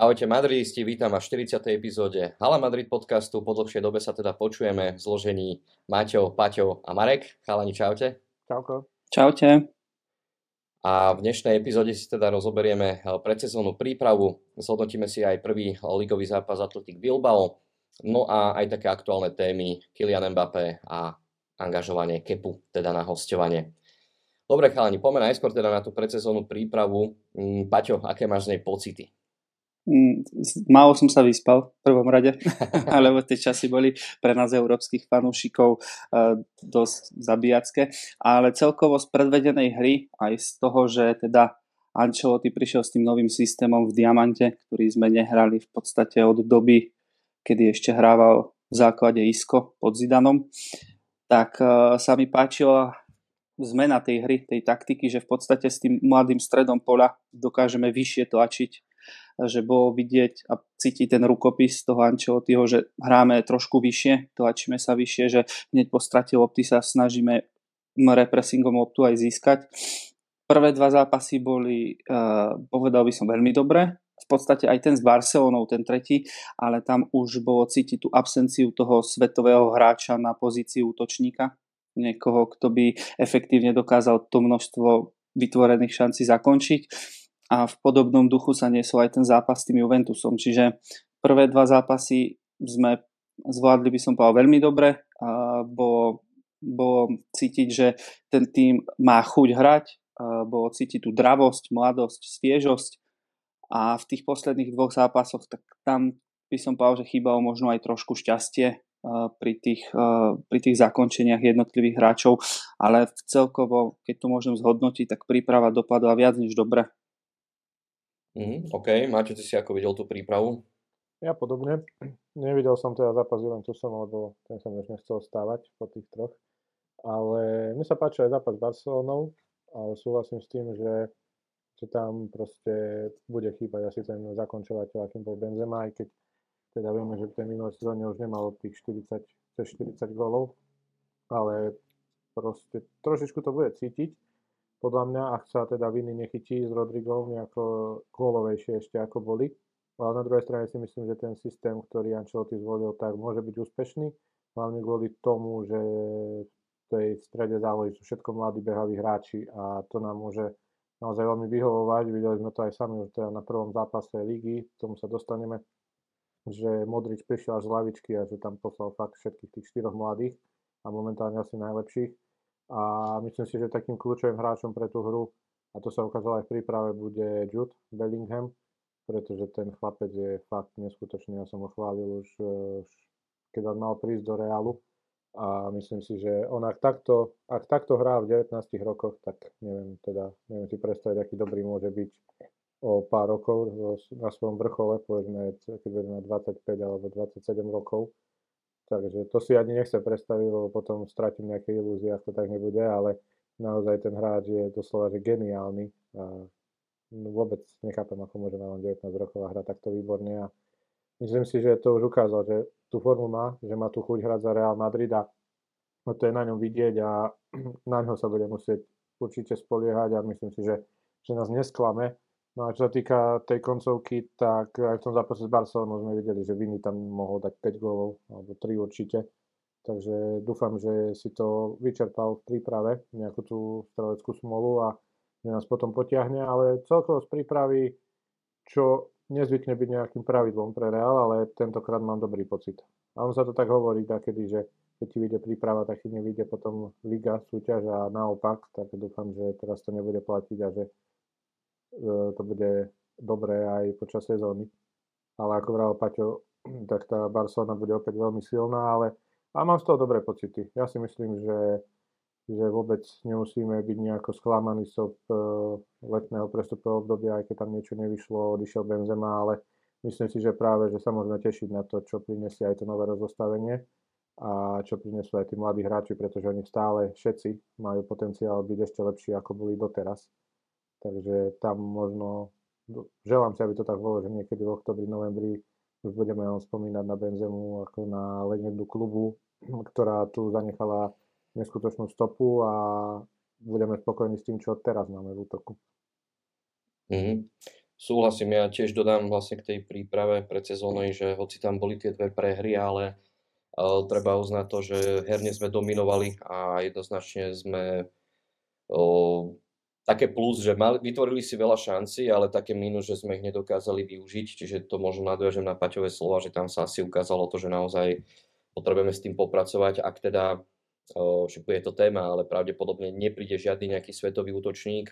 Ahojte Madridisti, vítam vás v 40. epizóde Hala Madrid podcastu. Po dlhšej dobe sa teda počujeme v zložení Maťo, Paťo a Marek. Chalani, čaute. Čauko. Čaute. A v dnešnej epizóde si teda rozoberieme eh, predsezónnu prípravu, zhodnotíme si aj prvý ligový zápas Atletik Bilbao, no a aj také aktuálne témy Kylian Mbappé a angažovanie Kepu, teda na hostovanie. Dobre chalani, poďme najskôr teda na tú predsezónnu prípravu. Mm, Paťo, aké máš z nej pocity? Mm, málo som sa vyspal v prvom rade, lebo tie časy boli pre nás európskych fanúšikov uh, dosť zabíjacké, ale celkovo z predvedenej hry aj z toho, že teda Ancelotti prišiel s tým novým systémom v Diamante, ktorý sme nehrali v podstate od doby, kedy ešte hrával v základe Isko pod Zidanom, tak uh, sa mi páčila zmena tej hry, tej taktiky, že v podstate s tým mladým stredom pola dokážeme vyššie tlačiť že bolo vidieť a cítiť ten rukopis toho Ancelottiho, že hráme trošku vyššie, tlačíme sa vyššie, že hneď po strate lopty sa snažíme repressingom loptu aj získať. Prvé dva zápasy boli, uh, povedal by som, veľmi dobré. V podstate aj ten s Barcelonou, ten tretí, ale tam už bolo cítiť tú absenciu toho svetového hráča na pozícii útočníka. Niekoho, kto by efektívne dokázal to množstvo vytvorených šancí zakončiť a v podobnom duchu sa niesol aj ten zápas s tým Juventusom. Čiže prvé dva zápasy sme zvládli, by som povedal, veľmi dobre. A bolo, bolo cítiť, že ten tým má chuť hrať, a bolo cítiť tú dravosť, mladosť, sviežosť a v tých posledných dvoch zápasoch, tak tam by som povedal, že chýbalo možno aj trošku šťastie pri tých, pri tých zakončeniach jednotlivých hráčov, ale celkovo, keď to môžem zhodnotiť, tak príprava dopadla viac než dobre. Mm, OK, máte si ako videl tú prípravu? Ja podobne. Nevidel som teda zápas Juventusom, lebo ten sa mi už nechcel stávať po tých troch. Ale mne sa páči aj zápas s Barcelonou, ale súhlasím s tým, že, že tam proste bude chýbať asi ten zakončovateľ, akým bol Benzema, aj keď teda vieme, že v tej minulej sezóne už nemalo tých 40, 40 gólov, ale proste trošičku to bude cítiť podľa mňa, ak sa teda viny nechytí s Rodrigom nejako gólovejšie ešte ako boli. Ale na druhej strane si myslím, že ten systém, ktorý Ancelotti zvolil, tak môže byť úspešný. Hlavne kvôli tomu, že v tej strede zálohy sú všetko mladí behaví hráči a to nám môže naozaj veľmi vyhovovať. Videli sme to aj sami už teda na prvom zápase ligy, k tomu sa dostaneme, že Modrič prišiel až z lavičky a že tam poslal fakt všetkých tých štyroch mladých a momentálne asi najlepších a myslím si, že takým kľúčovým hráčom pre tú hru, a to sa ukázalo aj v príprave, bude Jude Bellingham, pretože ten chlapec je fakt neskutočný. Ja som ho chválil už, eh, keď on mal prísť do Realu a myslím si, že on ak takto, ak takto hrá v 19 rokoch, tak neviem, teda, neviem si predstaviť, aký dobrý môže byť o pár rokov na svojom vrchole, povedzme, keď bude mať 25 alebo 27 rokov Takže to si ani nechcem predstaviť, lebo potom stratím nejaké ilúzie, ak to tak nebude, ale naozaj ten hráč je doslova že geniálny a vôbec nechápem, ako môže na 19 rokov hrať takto výborne a myslím si, že to už ukázal, že tú formu má, že má tu chuť hrať za Real Madrid a to je na ňom vidieť a na ňo sa bude musieť určite spoliehať a myslím si, že, že nás nesklame No a čo sa týka tej koncovky, tak aj v tom zápase s Barcelonou sme videli, že Vini tam mohol dať 5 gólov, alebo 3 určite. Takže dúfam, že si to vyčerpal v príprave, nejakú tú streleckú smolu a že nás potom potiahne, ale celkovo z prípravy, čo nezvykne byť nejakým pravidlom pre Real, ale tentokrát mám dobrý pocit. A on sa to tak hovorí takedy, že keď ti vyjde príprava, tak ti nevyjde potom liga, súťaž a naopak, tak dúfam, že teraz to nebude platiť a že to bude dobré aj počas sezóny. Ale ako vral Paťo, tak tá Barcelona bude opäť veľmi silná, ale a mám z toho dobré pocity. Ja si myslím, že, že vôbec nemusíme byť nejako sklamaní z uh, letného prestupového obdobia, aj keď tam niečo nevyšlo, odišiel Benzema, ale myslím si, že práve, že sa môžeme tešiť na to, čo prinesie aj to nové rozostavenie a čo prinesú aj tí mladí hráči, pretože oni stále všetci majú potenciál byť ešte lepší, ako boli doteraz. Takže tam možno, želám si, aby to tak bolo, že niekedy v oktobri, novembri už budeme len spomínať na Benzemu ako na legendu klubu, ktorá tu zanechala neskutočnú stopu a budeme spokojní s tým, čo teraz máme v útoku. Mm-hmm. Súhlasím, ja tiež dodám vlastne k tej príprave pred sezónou, že hoci tam boli tie dve prehry, ale uh, treba uznať to, že herne sme dominovali a jednoznačne sme uh, také plus, že mali, vytvorili si veľa šanci, ale také minus, že sme ich nedokázali využiť, čiže to možno nadviažem na Paťové slova, že tam sa asi ukázalo to, že naozaj potrebujeme s tým popracovať, ak teda však je to téma, ale pravdepodobne nepríde žiadny nejaký svetový útočník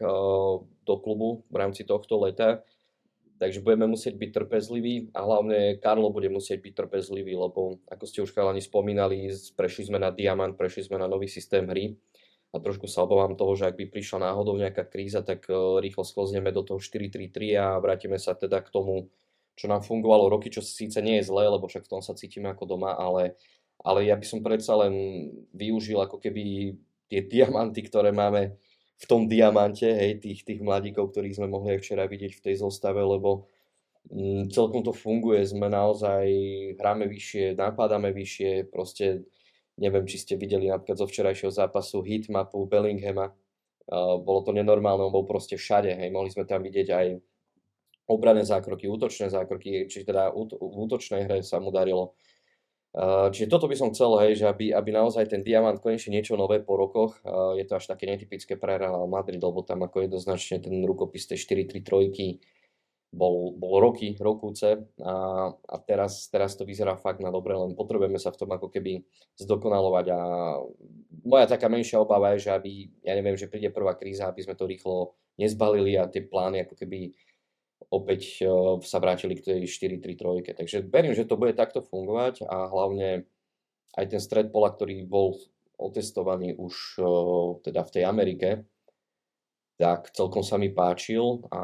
do klubu v rámci tohto leta. Takže budeme musieť byť trpezliví a hlavne Karlo bude musieť byť trpezlivý, lebo ako ste už chalani spomínali, prešli sme na Diamant, prešli sme na nový systém hry a trošku sa obávam toho, že ak by prišla náhodou nejaká kríza, tak rýchlo sklozneme do toho 4-3-3 a vrátime sa teda k tomu, čo nám fungovalo. Roky, čo síce nie je zlé, lebo však v tom sa cítime ako doma, ale ale ja by som predsa len využil ako keby tie diamanty, ktoré máme v tom diamante, hej, tých, tých mladíkov, ktorých sme mohli aj včera vidieť v tej zostave, lebo mm, celkom to funguje, sme naozaj, hráme vyššie, napádame vyššie, proste neviem, či ste videli napríklad zo včerajšieho zápasu hitmapu Bellinghama, uh, bolo to nenormálne, on bol proste všade, hej, mohli sme tam vidieť aj obrané zákroky, útočné zákroky, či teda v útočnej hre sa mu darilo. Čiže toto by som chcel, hej, že aby, aby naozaj ten diamant konečne niečo nové po rokoch, je to až také netypické pre Real Madrid, lebo tam ako jednoznačne ten rukopis tej 4-3-3 bol, bol roky, rokúce a, a teraz, teraz to vyzerá fakt na dobre, len potrebujeme sa v tom ako keby zdokonalovať a moja taká menšia obava je, že aby, ja neviem, že príde prvá kríza, aby sme to rýchlo nezbalili a tie plány ako keby opäť sa vrátili k tej 4-3-3. Takže verím, že to bude takto fungovať a hlavne aj ten stred pola, ktorý bol otestovaný už teda v tej Amerike, tak celkom sa mi páčil a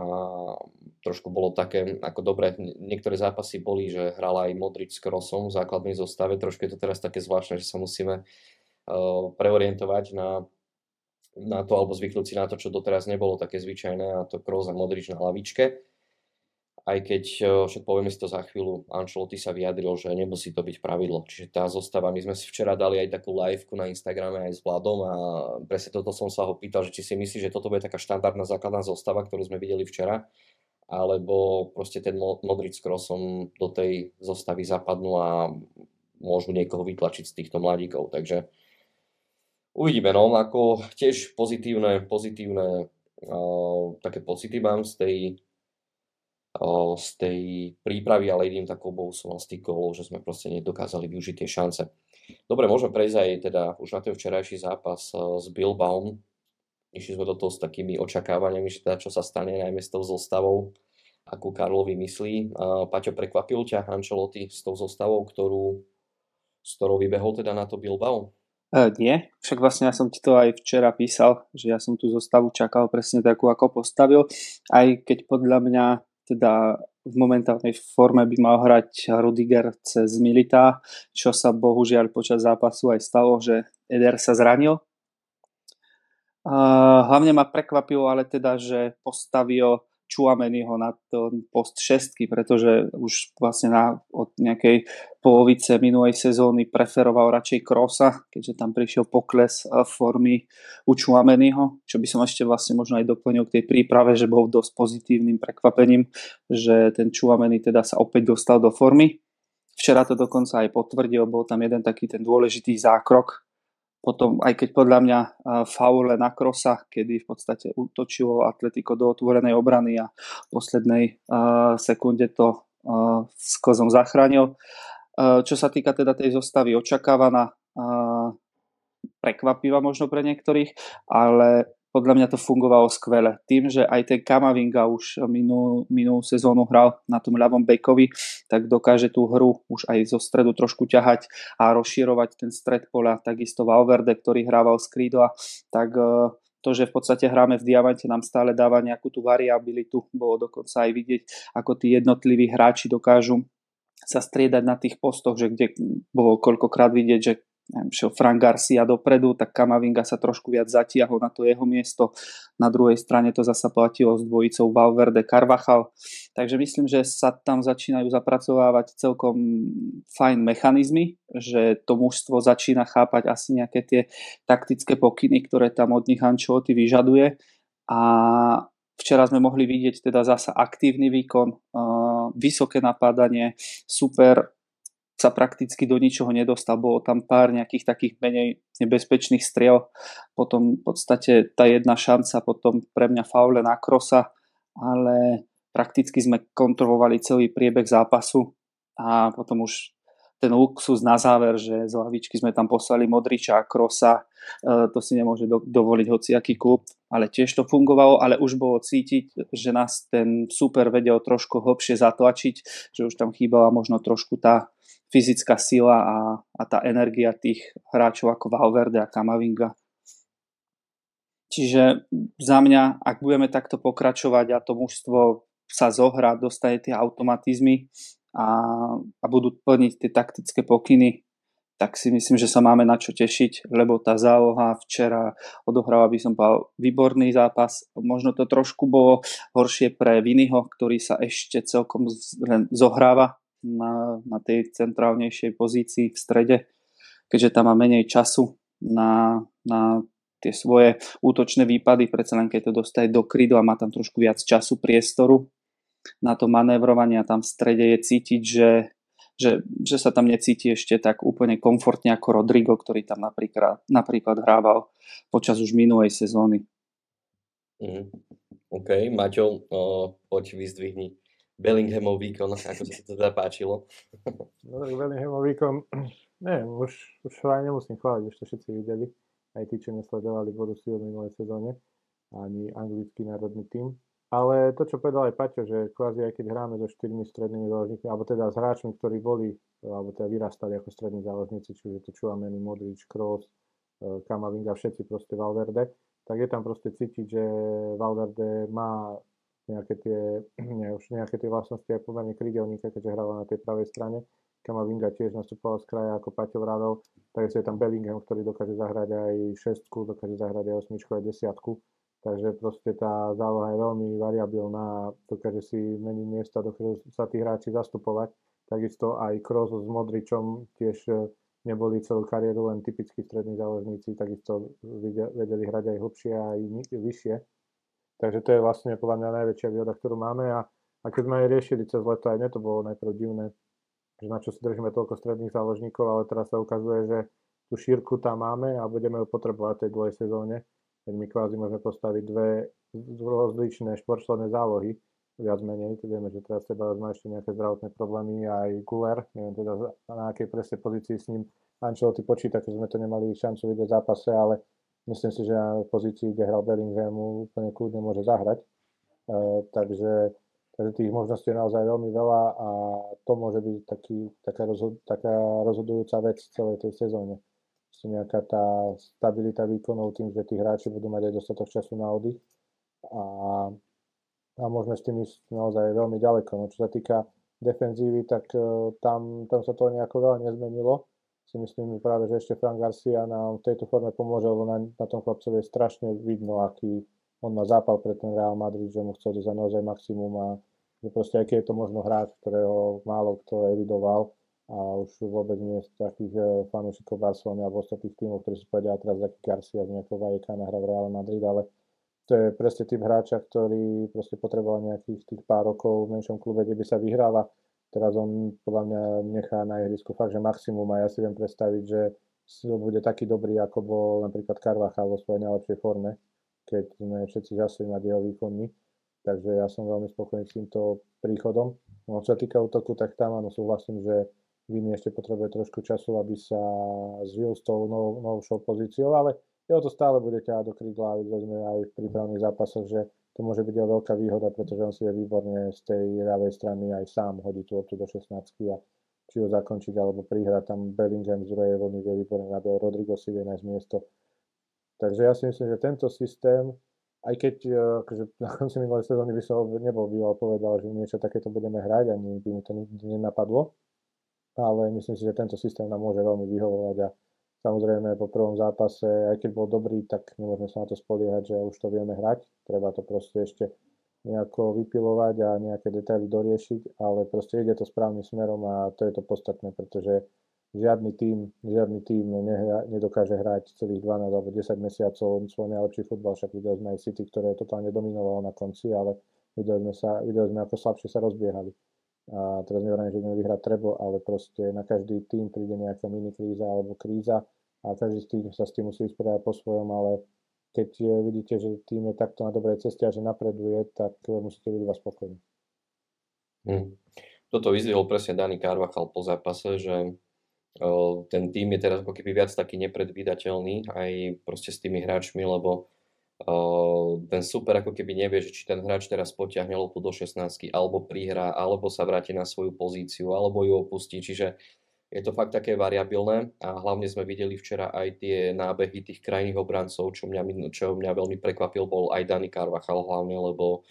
trošku bolo také, ako dobre, niektoré zápasy boli, že hral aj Modrič s Krosom v základnej zostave, trošku je to teraz také zvláštne, že sa musíme preorientovať na, na to, alebo zvyknúť si na to, čo doteraz nebolo také zvyčajné, a to Kroos a Modrič na hlavičke aj keď však povieme si to za chvíľu, Ancelotti sa vyjadril, že nemusí to byť pravidlo. Čiže tá zostava, my sme si včera dali aj takú liveku na Instagrame aj s Vladom a presne toto som sa ho pýtal, že či si myslí, že toto bude taká štandardná základná zostava, ktorú sme videli včera, alebo proste ten Modric s Crossom do tej zostavy zapadnú a môžu niekoho vytlačiť z týchto mladíkov. Takže uvidíme, no, ako tiež pozitívne, pozitívne uh, také pocity mám z tej z tej prípravy, ale jedným takou bol som z tých gólov, že sme proste nedokázali využiť tie šance. Dobre, môžeme prejsť aj teda už na ten včerajší zápas s Bilbaom. Išli sme do toho s takými očakávaniami, že teda čo sa stane najmä s tou zostavou, akú Karlovi myslí. Paťo, prekvapil ťa Ancelotti s tou zostavou, ktorú, s ktorou vybehol teda na to Bilbao? E, nie, však vlastne ja som ti to aj včera písal, že ja som tú zostavu čakal presne takú, ako postavil, aj keď podľa mňa teda v momentálnej forme by mal hrať Rudiger cez Milita, čo sa bohužiaľ počas zápasu aj stalo, že Eder sa zranil. Hlavne ma prekvapilo ale teda, že postavil Čuameniho na ten post šestky, pretože už vlastne na, od nejakej polovice minulej sezóny preferoval radšej Krosa, keďže tam prišiel pokles eh, formy u Čuameniho, čo by som ešte vlastne možno aj doplnil k tej príprave, že bol dosť pozitívnym prekvapením, že ten Čuameni teda sa opäť dostal do formy. Včera to dokonca aj potvrdil, bol tam jeden taký ten dôležitý zákrok, potom, aj keď podľa mňa faule na krosa, kedy v podstate utočilo Atletico do otvorenej obrany a v poslednej sekunde to s kozom zachránil. Čo sa týka teda tej zostavy, očakávaná, prekvapivá možno pre niektorých, ale podľa mňa to fungovalo skvele. Tým, že aj ten Kamavinga už minulú, minulú sezónu hral na tom ľavom bekovi, tak dokáže tú hru už aj zo stredu trošku ťahať a rozširovať ten stred pola. Takisto Valverde, ktorý hrával z krídla, tak e, to, že v podstate hráme v diamante, nám stále dáva nejakú tú variabilitu. Bolo dokonca aj vidieť, ako tí jednotliví hráči dokážu sa striedať na tých postoch, že kde bolo koľkokrát vidieť, že neviem, šiel Frank Garcia dopredu, tak Kamavinga sa trošku viac zatiahol na to jeho miesto. Na druhej strane to zasa platilo s dvojicou Valverde Carvachal. Takže myslím, že sa tam začínajú zapracovávať celkom fajn mechanizmy, že to mužstvo začína chápať asi nejaké tie taktické pokyny, ktoré tam od nich Ancelotti vyžaduje a Včera sme mohli vidieť teda zasa aktívny výkon, vysoké napádanie, super sa prakticky do ničoho nedostal. Bolo tam pár nejakých takých menej nebezpečných striel. Potom v podstate tá jedna šanca potom pre mňa faule na krosa, ale prakticky sme kontrolovali celý priebeh zápasu a potom už ten luxus na záver, že z lavičky sme tam poslali Modriča a Krosa, e, to si nemôže do, dovoliť hociaký klub, ale tiež to fungovalo, ale už bolo cítiť, že nás ten super vedel trošku hlbšie zatlačiť, že už tam chýbala možno trošku tá fyzická sila a, a tá energia tých hráčov ako Valverde a Kamavinga. Čiže za mňa, ak budeme takto pokračovať a to mužstvo sa zohrá, dostane tie automatizmy, a, a budú plniť tie taktické pokyny, tak si myslím, že sa máme na čo tešiť, lebo tá záloha včera odohrala by som povedal výborný zápas. Možno to trošku bolo horšie pre Viniho, ktorý sa ešte celkom zohráva na, na tej centrálnejšej pozícii v strede, keďže tam má menej času na, na tie svoje útočné výpady, predsa len keď to dostaje do krydu a má tam trošku viac času, priestoru, na to manévrovanie a tam v strede je cítiť, že, že, že sa tam necíti ešte tak úplne komfortne ako Rodrigo, ktorý tam napríklad, napríklad hrával počas už minulej sezóny. Mm. OK, Maťo, poď vyzdvihni Bellinghamov výkon, ako sa to teda páčilo. No tak Bellinghamov výkon, neviem, už, už aj nemusím chváliť, už to všetci videli, aj tí, čo nesledovali Borussia v minulej sezóne, ani anglický národný tým. Ale to, čo povedal aj Paťo, že kvázi aj keď hráme so štyrmi strednými záložníkmi, alebo teda s hráčmi, ktorí boli, alebo teda vyrastali ako strední záložníci, čiže to Čuameni, Modrič, Kroos, e, Kamavinga, všetci proste Valverde, tak je tam proste cítiť, že Valverde má nejaké tie, nie, už nejaké tie vlastnosti aj pomerne krydelníka, keďže hráva na tej pravej strane. Kamavinga tiež nastupoval z kraja ako Paťo Vradov, takže je tam Bellingham, ktorý dokáže zahrať aj šestku, dokáže zahrať aj osmičku, aj desiatku Takže proste tá záloha je veľmi variabilná a dokáže si meniť miesta, dokážu sa tí hráči zastupovať. Takisto aj Kroos s Modričom tiež e, neboli celú kariéru len typickí strední záložníci, takisto vedeli hrať aj hlbšie a aj vyššie. Takže to je vlastne podľa mňa najväčšia výhoda, ktorú máme a, a keď sme aj riešili cez leto, aj mne to bolo najprv divné, že na čo si držíme toľko stredných záložníkov, ale teraz sa ukazuje, že tú šírku tam máme a budeme ju potrebovať v tej dvojej sezóne Veď my kvázi môžeme postaviť dve rozličné športovné zálohy, viac menej. Vieme, že teraz treba má ešte nejaké zdravotné problémy aj Guler, neviem teda na akej presne pozícii s ním Ancelotti počíta, keď sme to nemali šancu vidieť v zápase, ale myslím si, že na pozícii, kde hral Bellingham, úplne kľudne môže zahrať. Uh, takže, takže tých možností je naozaj veľmi veľa a to môže byť taký, taká, rozhod, taká rozhodujúca vec v celej tej sezóne nejaká tá stabilita výkonov tým, že tí hráči budú mať aj dostatok času na oddych a, a môžeme s tým ísť naozaj veľmi ďaleko. No, čo sa týka defenzívy, tak uh, tam, tam sa to nejako veľa nezmenilo. Si myslím práve, že ešte Frank Garcia nám v tejto forme pomôže, lebo na, na tom chlapcovi je strašne vidno, aký on má zápal pre ten Real Madrid, že mu chcel dozať naozaj maximum a že proste aký je to možno hráč, ktorého málo kto evidoval a už vôbec nie z takých uh, fanúšikov Barcelony alebo ostatných tímov, ktorí si povedia, teraz taký Garcia z nejakého vajeka hra v Real Madrid, ale to je presne typ hráča, ktorý proste potreboval nejakých tých pár rokov v menšom klube, kde by sa vyhráva. Teraz on podľa mňa nechá na ihrisku fakt, že maximum a ja si viem predstaviť, že bude taký dobrý, ako bol napríklad Carvajal vo svojej najlepšej forme, keď sme všetci žasli nad jeho výkonmi. Takže ja som veľmi spokojný s týmto príchodom. No, čo sa týka útoku, tak tam áno, súhlasím, že Vini ešte potrebuje trošku času, aby sa zžil s tou nov, novšou pozíciou, ale jeho to stále bude ťahať do krídla, aj v prípravných zápasoch, že to môže byť aj veľká výhoda, pretože on si je výborne z tej ľavej strany aj sám hodí tú optu do 16 a či ho zakončiť alebo prihrať tam Bellingham z druhej vlny vie výborne nabíjať, Rodrigo si vie nájsť miesto. Takže ja si myslím, že tento systém, aj keď e, akože na konci minulej sezóny by som nebol býval povedal, že niečo takéto budeme hrať, ani by mi to nikdy nenapadlo, ale myslím si, že tento systém nám môže veľmi vyhovovať a samozrejme po prvom zápase, aj keď bol dobrý, tak nemôžeme sa na to spoliehať, že už to vieme hrať. Treba to proste ešte nejako vypilovať a nejaké detaily doriešiť, ale proste ide to správnym smerom a to je to podstatné, pretože žiadny tým, žiadny tým nehra, nedokáže hrať celých 12 alebo 10 mesiacov svoj najlepší futbal, však videli sme aj City, ktoré totálne dominovalo na konci, ale videli sme, sa, videli sme ako slabšie sa rozbiehali. A teraz nevrajím, že ideme vyhrať treble, ale proste na každý tým príde nejaká mini kríza alebo kríza a každý z tým sa s tým musí vysporiadať po svojom, ale keď vidíte, že tým je takto na dobrej ceste a že napreduje, tak musíte byť vás spokojní. Hmm. Toto vyzvihol presne Dani Carvachal po zápase, že ten tým je teraz ako keby viac taký nepredvídateľný aj proste s tými hráčmi, lebo ten super ako keby nevie, že či ten hráč teraz potiahne loptu do 16 alebo prihrá, alebo sa vráti na svoju pozíciu, alebo ju opustí, čiže je to fakt také variabilné a hlavne sme videli včera aj tie nábehy tých krajných obrancov, čo mňa, čo mňa veľmi prekvapil, bol aj Dani Carvachal hlavne, lebo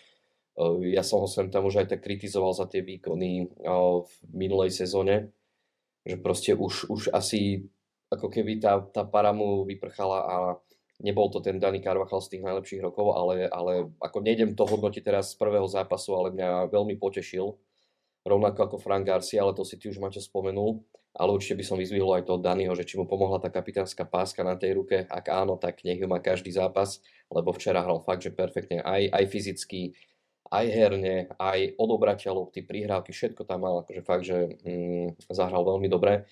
ja som ho sem tam už aj tak kritizoval za tie výkony v minulej sezóne, že proste už, už asi ako keby tá, tá para mu vyprchala a nebol to ten Dani Carvachal z tých najlepších rokov, ale, ale ako nejdem to hodnotiť teraz z prvého zápasu, ale mňa veľmi potešil, rovnako ako Frank Garcia, ale to si ty už Maťo spomenul, ale určite by som vyzvihol aj toho Daniho, že či mu pomohla tá kapitánska páska na tej ruke, ak áno, tak nech ju má každý zápas, lebo včera hral fakt, že perfektne, aj, aj fyzicky, aj herne, aj odobratia lopty, prihrávky, všetko tam mal, akože fakt, že mm, zahral veľmi dobre.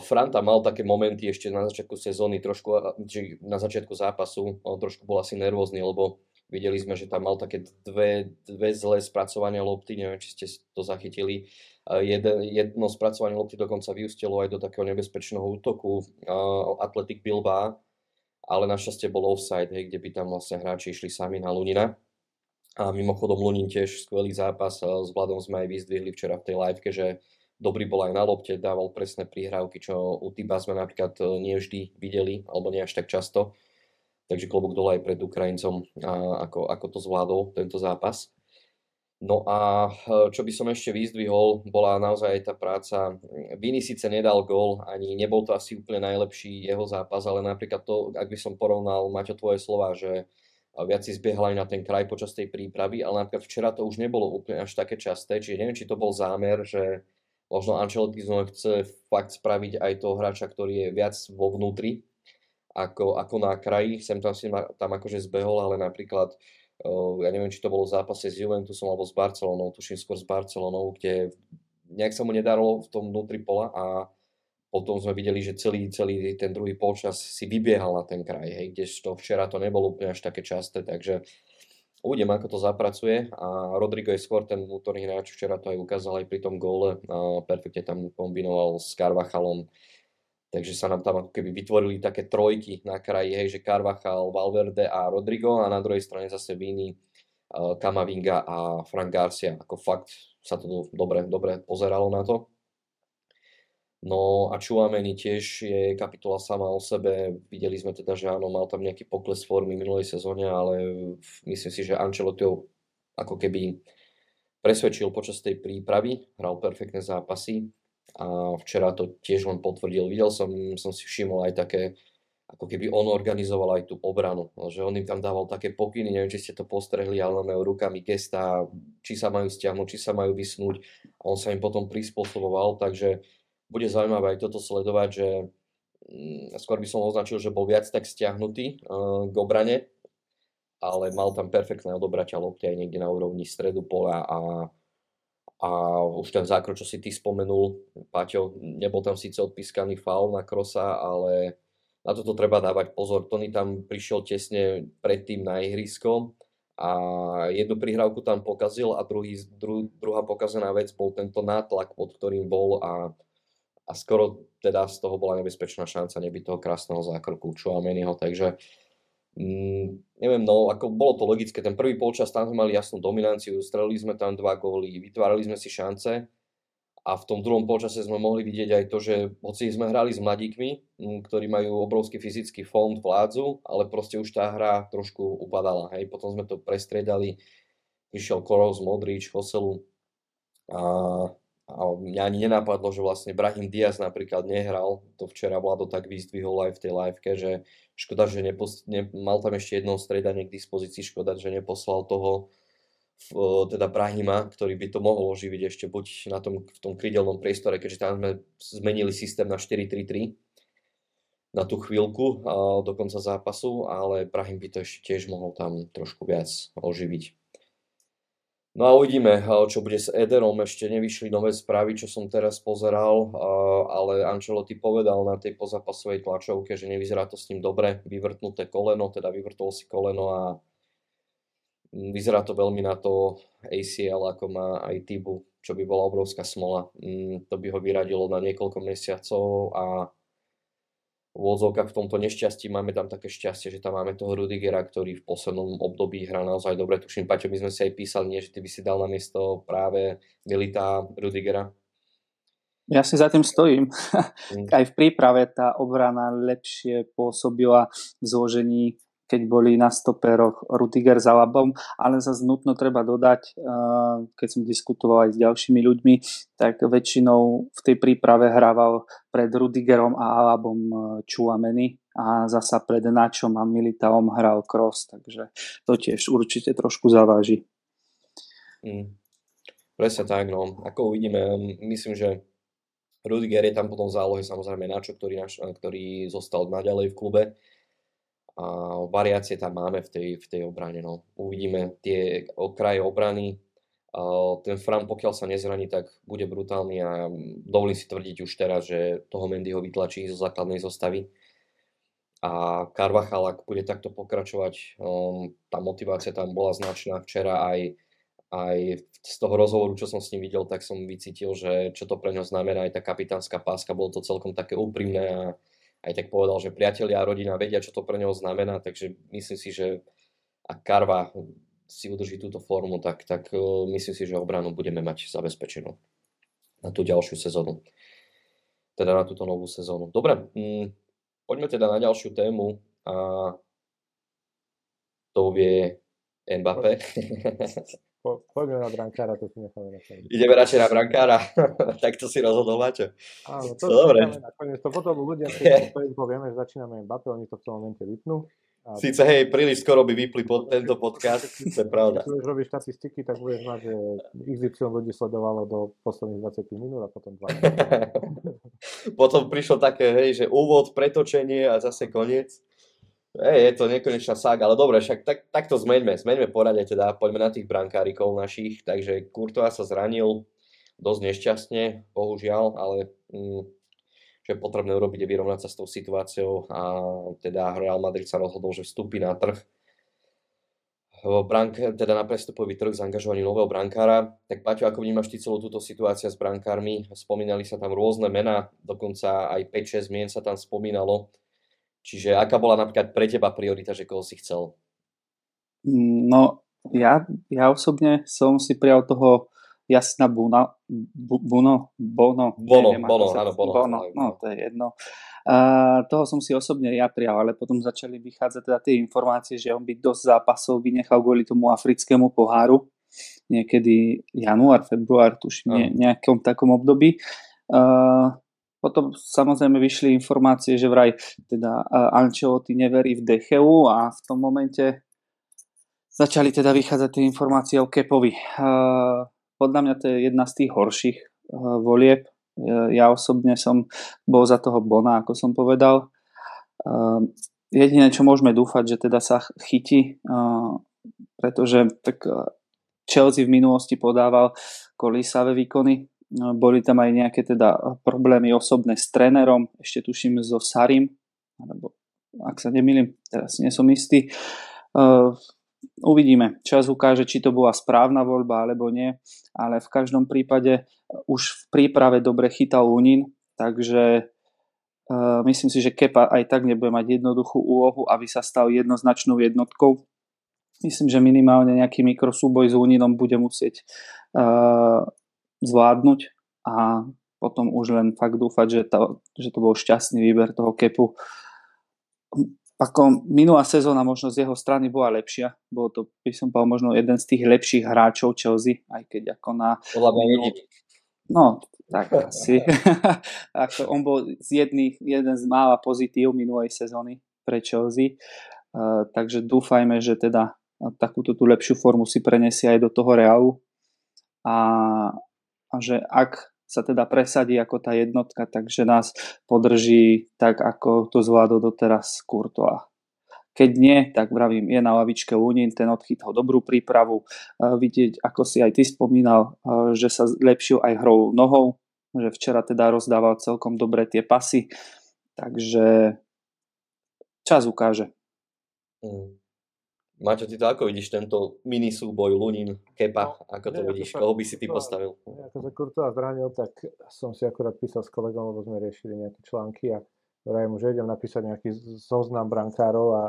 Franta mal také momenty ešte na začiatku sezóny, trošku, či na začiatku zápasu, trošku bol asi nervózny, lebo videli sme, že tam mal také dve, dve zlé spracovania lopty, neviem, či ste to zachytili. Jedno, jedno spracovanie lopty dokonca vyústilo aj do takého nebezpečného útoku uh, Athletic Bilbao, ale našťastie bol offside, hej, kde by tam vlastne hráči išli sami na Lunina. A mimochodom Lunin tiež skvelý zápas, s Vladom sme aj vyzdvihli včera v tej liveke, že dobrý bol aj na lopte, dával presné prihrávky, čo u Tiba sme napríklad nie vždy videli, alebo nie až tak často. Takže klobúk dole aj pred Ukrajincom, ako, ako to zvládol tento zápas. No a e, čo by som ešte vyzdvihol, bola naozaj tá práca. Vini síce nedal gól, ani nebol to asi úplne najlepší jeho zápas, ale napríklad to, ak by som porovnal, Maťo, tvoje slova, že viac si zbiehal aj na ten kraj počas tej prípravy, ale napríklad včera to už nebolo úplne až také časté, čiže neviem, či to bol zámer, že možno Ancelotti znova chce fakt spraviť aj toho hráča, ktorý je viac vo vnútri, ako, ako na kraji, sem tam si tam akože zbehol, ale napríklad ja neviem, či to bolo v zápase s Juventusom alebo s Barcelonou, tuším skôr s Barcelonou, kde nejak sa mu nedarilo v tom vnútri pola a potom sme videli, že celý, celý ten druhý polčas si vybiehal na ten kraj, hej, kdežto včera to nebolo úplne až také časté, takže uvidím, ako to zapracuje. A Rodrigo je skôr ten vnútorný hráč, včera to aj ukázal aj pri tom góle, a perfektne tam kombinoval s Carvachalom, takže sa nám tam ako keby vytvorili také trojky na kraji, hej, že Carvachal, Valverde a Rodrigo a na druhej strane zase Vini, Kamavinga a Frank Garcia, ako fakt sa to dobre, dobre pozeralo na to. No a Chouameni tiež je kapitola sama o sebe. Videli sme teda, že áno, mal tam nejaký pokles formy minulej sezóne, ale myslím si, že Ancelotti ho ako keby presvedčil počas tej prípravy, hral perfektné zápasy a včera to tiež len potvrdil. Videl som, som si všimol aj také, ako keby on organizoval aj tú obranu, že on im tam dával také pokyny, neviem, či ste to postrehli, ale majú rukami gesta, či sa majú stiahnuť, či sa majú vysnúť a on sa im potom prispôsoboval, takže bude zaujímavé aj toto sledovať, že mm, skôr by som označil, že bol viac tak stiahnutý uh, k obrane, ale mal tam perfektné odobratia lopty aj niekde na úrovni stredu pola a, a už ten zákrok, čo si ty spomenul, Paťo, nebol tam síce odpískaný faul na Krosa, ale na toto treba dávať pozor. Tony tam prišiel tesne predtým na ihrisko a jednu prihrávku tam pokazil a druhý, dru, druhá pokazená vec bol tento nátlak, pod ktorým bol a a skoro teda z toho bola nebezpečná šanca nebyť toho krásneho zákroku Chouameniho, takže mm, neviem, no ako bolo to logické, ten prvý polčas tam sme mali jasnú dominanciu, strelili sme tam dva góly, vytvárali sme si šance. A v tom druhom polčase sme mohli vidieť aj to, že hoci sme hrali s mladíkmi, mm, ktorí majú obrovský fyzický fond, vládzu, ale proste už tá hra trošku upadala, hej, potom sme to prestriedali, prišiel Koros, Modrič, Hoselu a a mňa ani nenapadlo, že vlastne Brahim Diaz napríklad nehral, to včera Vlado tak vyzdvihol aj v tej liveke, že škoda, že nepos- ne, mal tam ešte jednou stredanie k dispozícii, škoda, že neposlal toho teda Brahima, ktorý by to mohol oživiť ešte buď na tom, v tom krydelnom priestore, keďže tam sme zmenili systém na 4-3-3 na tú chvíľku do konca zápasu, ale Brahim by to ešte tiež mohol tam trošku viac oživiť. No a uvidíme, čo bude s Ederom. Ešte nevyšli nové správy, čo som teraz pozeral, ale Ancelotti povedal na tej pozápasovej tlačovke, že nevyzerá to s ním dobre. Vyvrtnuté koleno, teda vyvrtol si koleno a vyzerá to veľmi na to ACL, ako má aj Tibu, čo by bola obrovská smola. Mm, to by ho vyradilo na niekoľko mesiacov a v v tomto nešťastí máme tam také šťastie, že tam máme toho Rudigera, ktorý v poslednom období hrá naozaj dobre. Tuším, Paťo, my sme si aj písali, nie, že ty by si dal na miesto práve Milita Rudigera. Ja si za tým stojím. Mm. Aj v príprave tá obrana lepšie pôsobila v zložení keď boli na stoperoch Rutiger za Labom, ale zase nutno treba dodať, eh, keď som diskutoval aj s ďalšími ľuďmi, tak väčšinou v tej príprave hrával pred Rudigerom a Alabom eh, Čuameny a zasa pred Načom a Militaom hral Cross, takže to tiež určite trošku zaváži. Mm. Presne tak, no. Ako uvidíme, myslím, že Rudiger je tam potom v zálohe, samozrejme Načo, ktorý, ktorý zostal naďalej v klube a variácie tam máme v tej, v tej obrane. No. Uvidíme tie okraje obrany. Ten Fram, pokiaľ sa nezraní, tak bude brutálny a dovolím si tvrdiť už teraz, že toho Mendyho vytlačí zo základnej zostavy. A Carvachal, ak bude takto pokračovať, um, tá motivácia tam bola značná. Včera aj, aj z toho rozhovoru, čo som s ním videl, tak som vycítil, že čo to pre ňo znamená, aj tá kapitánska páska, bolo to celkom také úprimné a aj tak povedal, že priatelia a rodina vedia, čo to pre neho znamená, takže myslím si, že ak Karva si udrží túto formu, tak, tak e, myslím si, že obranu budeme mať zabezpečenú na tú ďalšiu sezónu. Teda na túto novú sezónu. Dobre, mm, poďme teda na ďalšiu tému a to vie Mbappé. Po, poďme na brankára, to si necháme na konec. Ideme radšej na brankára, tak to si rozhodol Maťo. Áno, to Dobre. na koniec. To potom ľudia, keď povieme, že začíname Mbappé, oni to v tom momente vypnú. A... Sice hej, príliš skoro by vypli pod tento podcast, to je pravda. Keď robiť štatistiky, tak budeš mať, že XY ľudí sledovalo do posledných 20 minút a potom 20. potom prišlo také, hej, že úvod, pretočenie a zase koniec. Hej, je to nekonečná sága, ale dobre, však tak, tak zmeňme, zmeňme porade teda, poďme na tých brankárikov našich, takže Kurtová sa zranil dosť nešťastne, bohužiaľ, ale mm, čo je potrebné urobiť je vyrovnať sa s tou situáciou a teda Real Madrid sa rozhodol, že vstúpi na trh brank, teda na prestupový trh zaangažovaní nového brankára. Tak Paťo, ako vnímaš ty celú túto situáciu s brankármi? Spomínali sa tam rôzne mená, dokonca aj 5-6 mien sa tam spomínalo. Čiže aká bola napríklad pre teba priorita, že koho si chcel? No, ja, ja osobne som si prijal toho Jasna Buna, bu, Buno, Bono. Bono, neviem, Bono, áno, Bono. Bono, no, to je jedno. Uh, toho som si osobne ja prijal, ale potom začali vychádzať teda tie informácie, že on by dosť zápasov vynechal kvôli tomu africkému poháru, niekedy január, február, tuším, ne, nejakom takom období. Uh, potom samozrejme vyšli informácie, že vraj teda Ancelotti neverí v Decheu a v tom momente začali teda vychádzať tie informácie o Kepovi. Podľa mňa to je jedna z tých horších volieb. Ja osobne som bol za toho Bona, ako som povedal. Jediné, čo môžeme dúfať, že teda sa chytí, pretože tak Chelsea v minulosti podával kolísavé výkony, boli tam aj nejaké teda problémy osobné s trénerom, ešte tuším so Sarim, alebo ak sa nemýlim, teraz nie som istý. Uvidíme. Čas ukáže, či to bola správna voľba alebo nie, ale v každom prípade už v príprave dobre chytal Unin, takže uh, myslím si, že Kepa aj tak nebude mať jednoduchú úlohu, aby sa stal jednoznačnou jednotkou. Myslím, že minimálne nejaký mikrosúboj s Uninom bude musieť uh, zvládnuť a potom už len fakt dúfať, že to, že to bol šťastný výber toho kepu. Ako minulá sezóna možno z jeho strany bola lepšia. Bolo to, by som povedal, možno jeden z tých lepších hráčov Chelsea, aj keď ako na... Podľa No, tak asi. ako on bol z jedný, jeden z mála pozitív minulej sezóny pre Chelsea. Uh, takže dúfajme, že teda takúto tú lepšiu formu si preniesie aj do toho Realu a, a že ak sa teda presadí ako tá jednotka, takže nás podrží tak, ako to zvládol doteraz Courtois. Keď nie, tak vravím, je na lavičke Lunin, ten odchytal dobrú prípravu. Vidieť, ako si aj ty spomínal, že sa lepšil aj hrou nohou, že včera teda rozdával celkom dobre tie pasy. Takže čas ukáže. Mm. Maťo, ty to ako vidíš tento mini súboj Lunin, Kepa, no, ako to nie, vidíš, koho by si ty postavil? Nie, ako sa Kurtová zranil, tak som si akurát písal s kolegom, lebo sme riešili nejaké články a vrajem že idem napísať nejaký zoznam brankárov a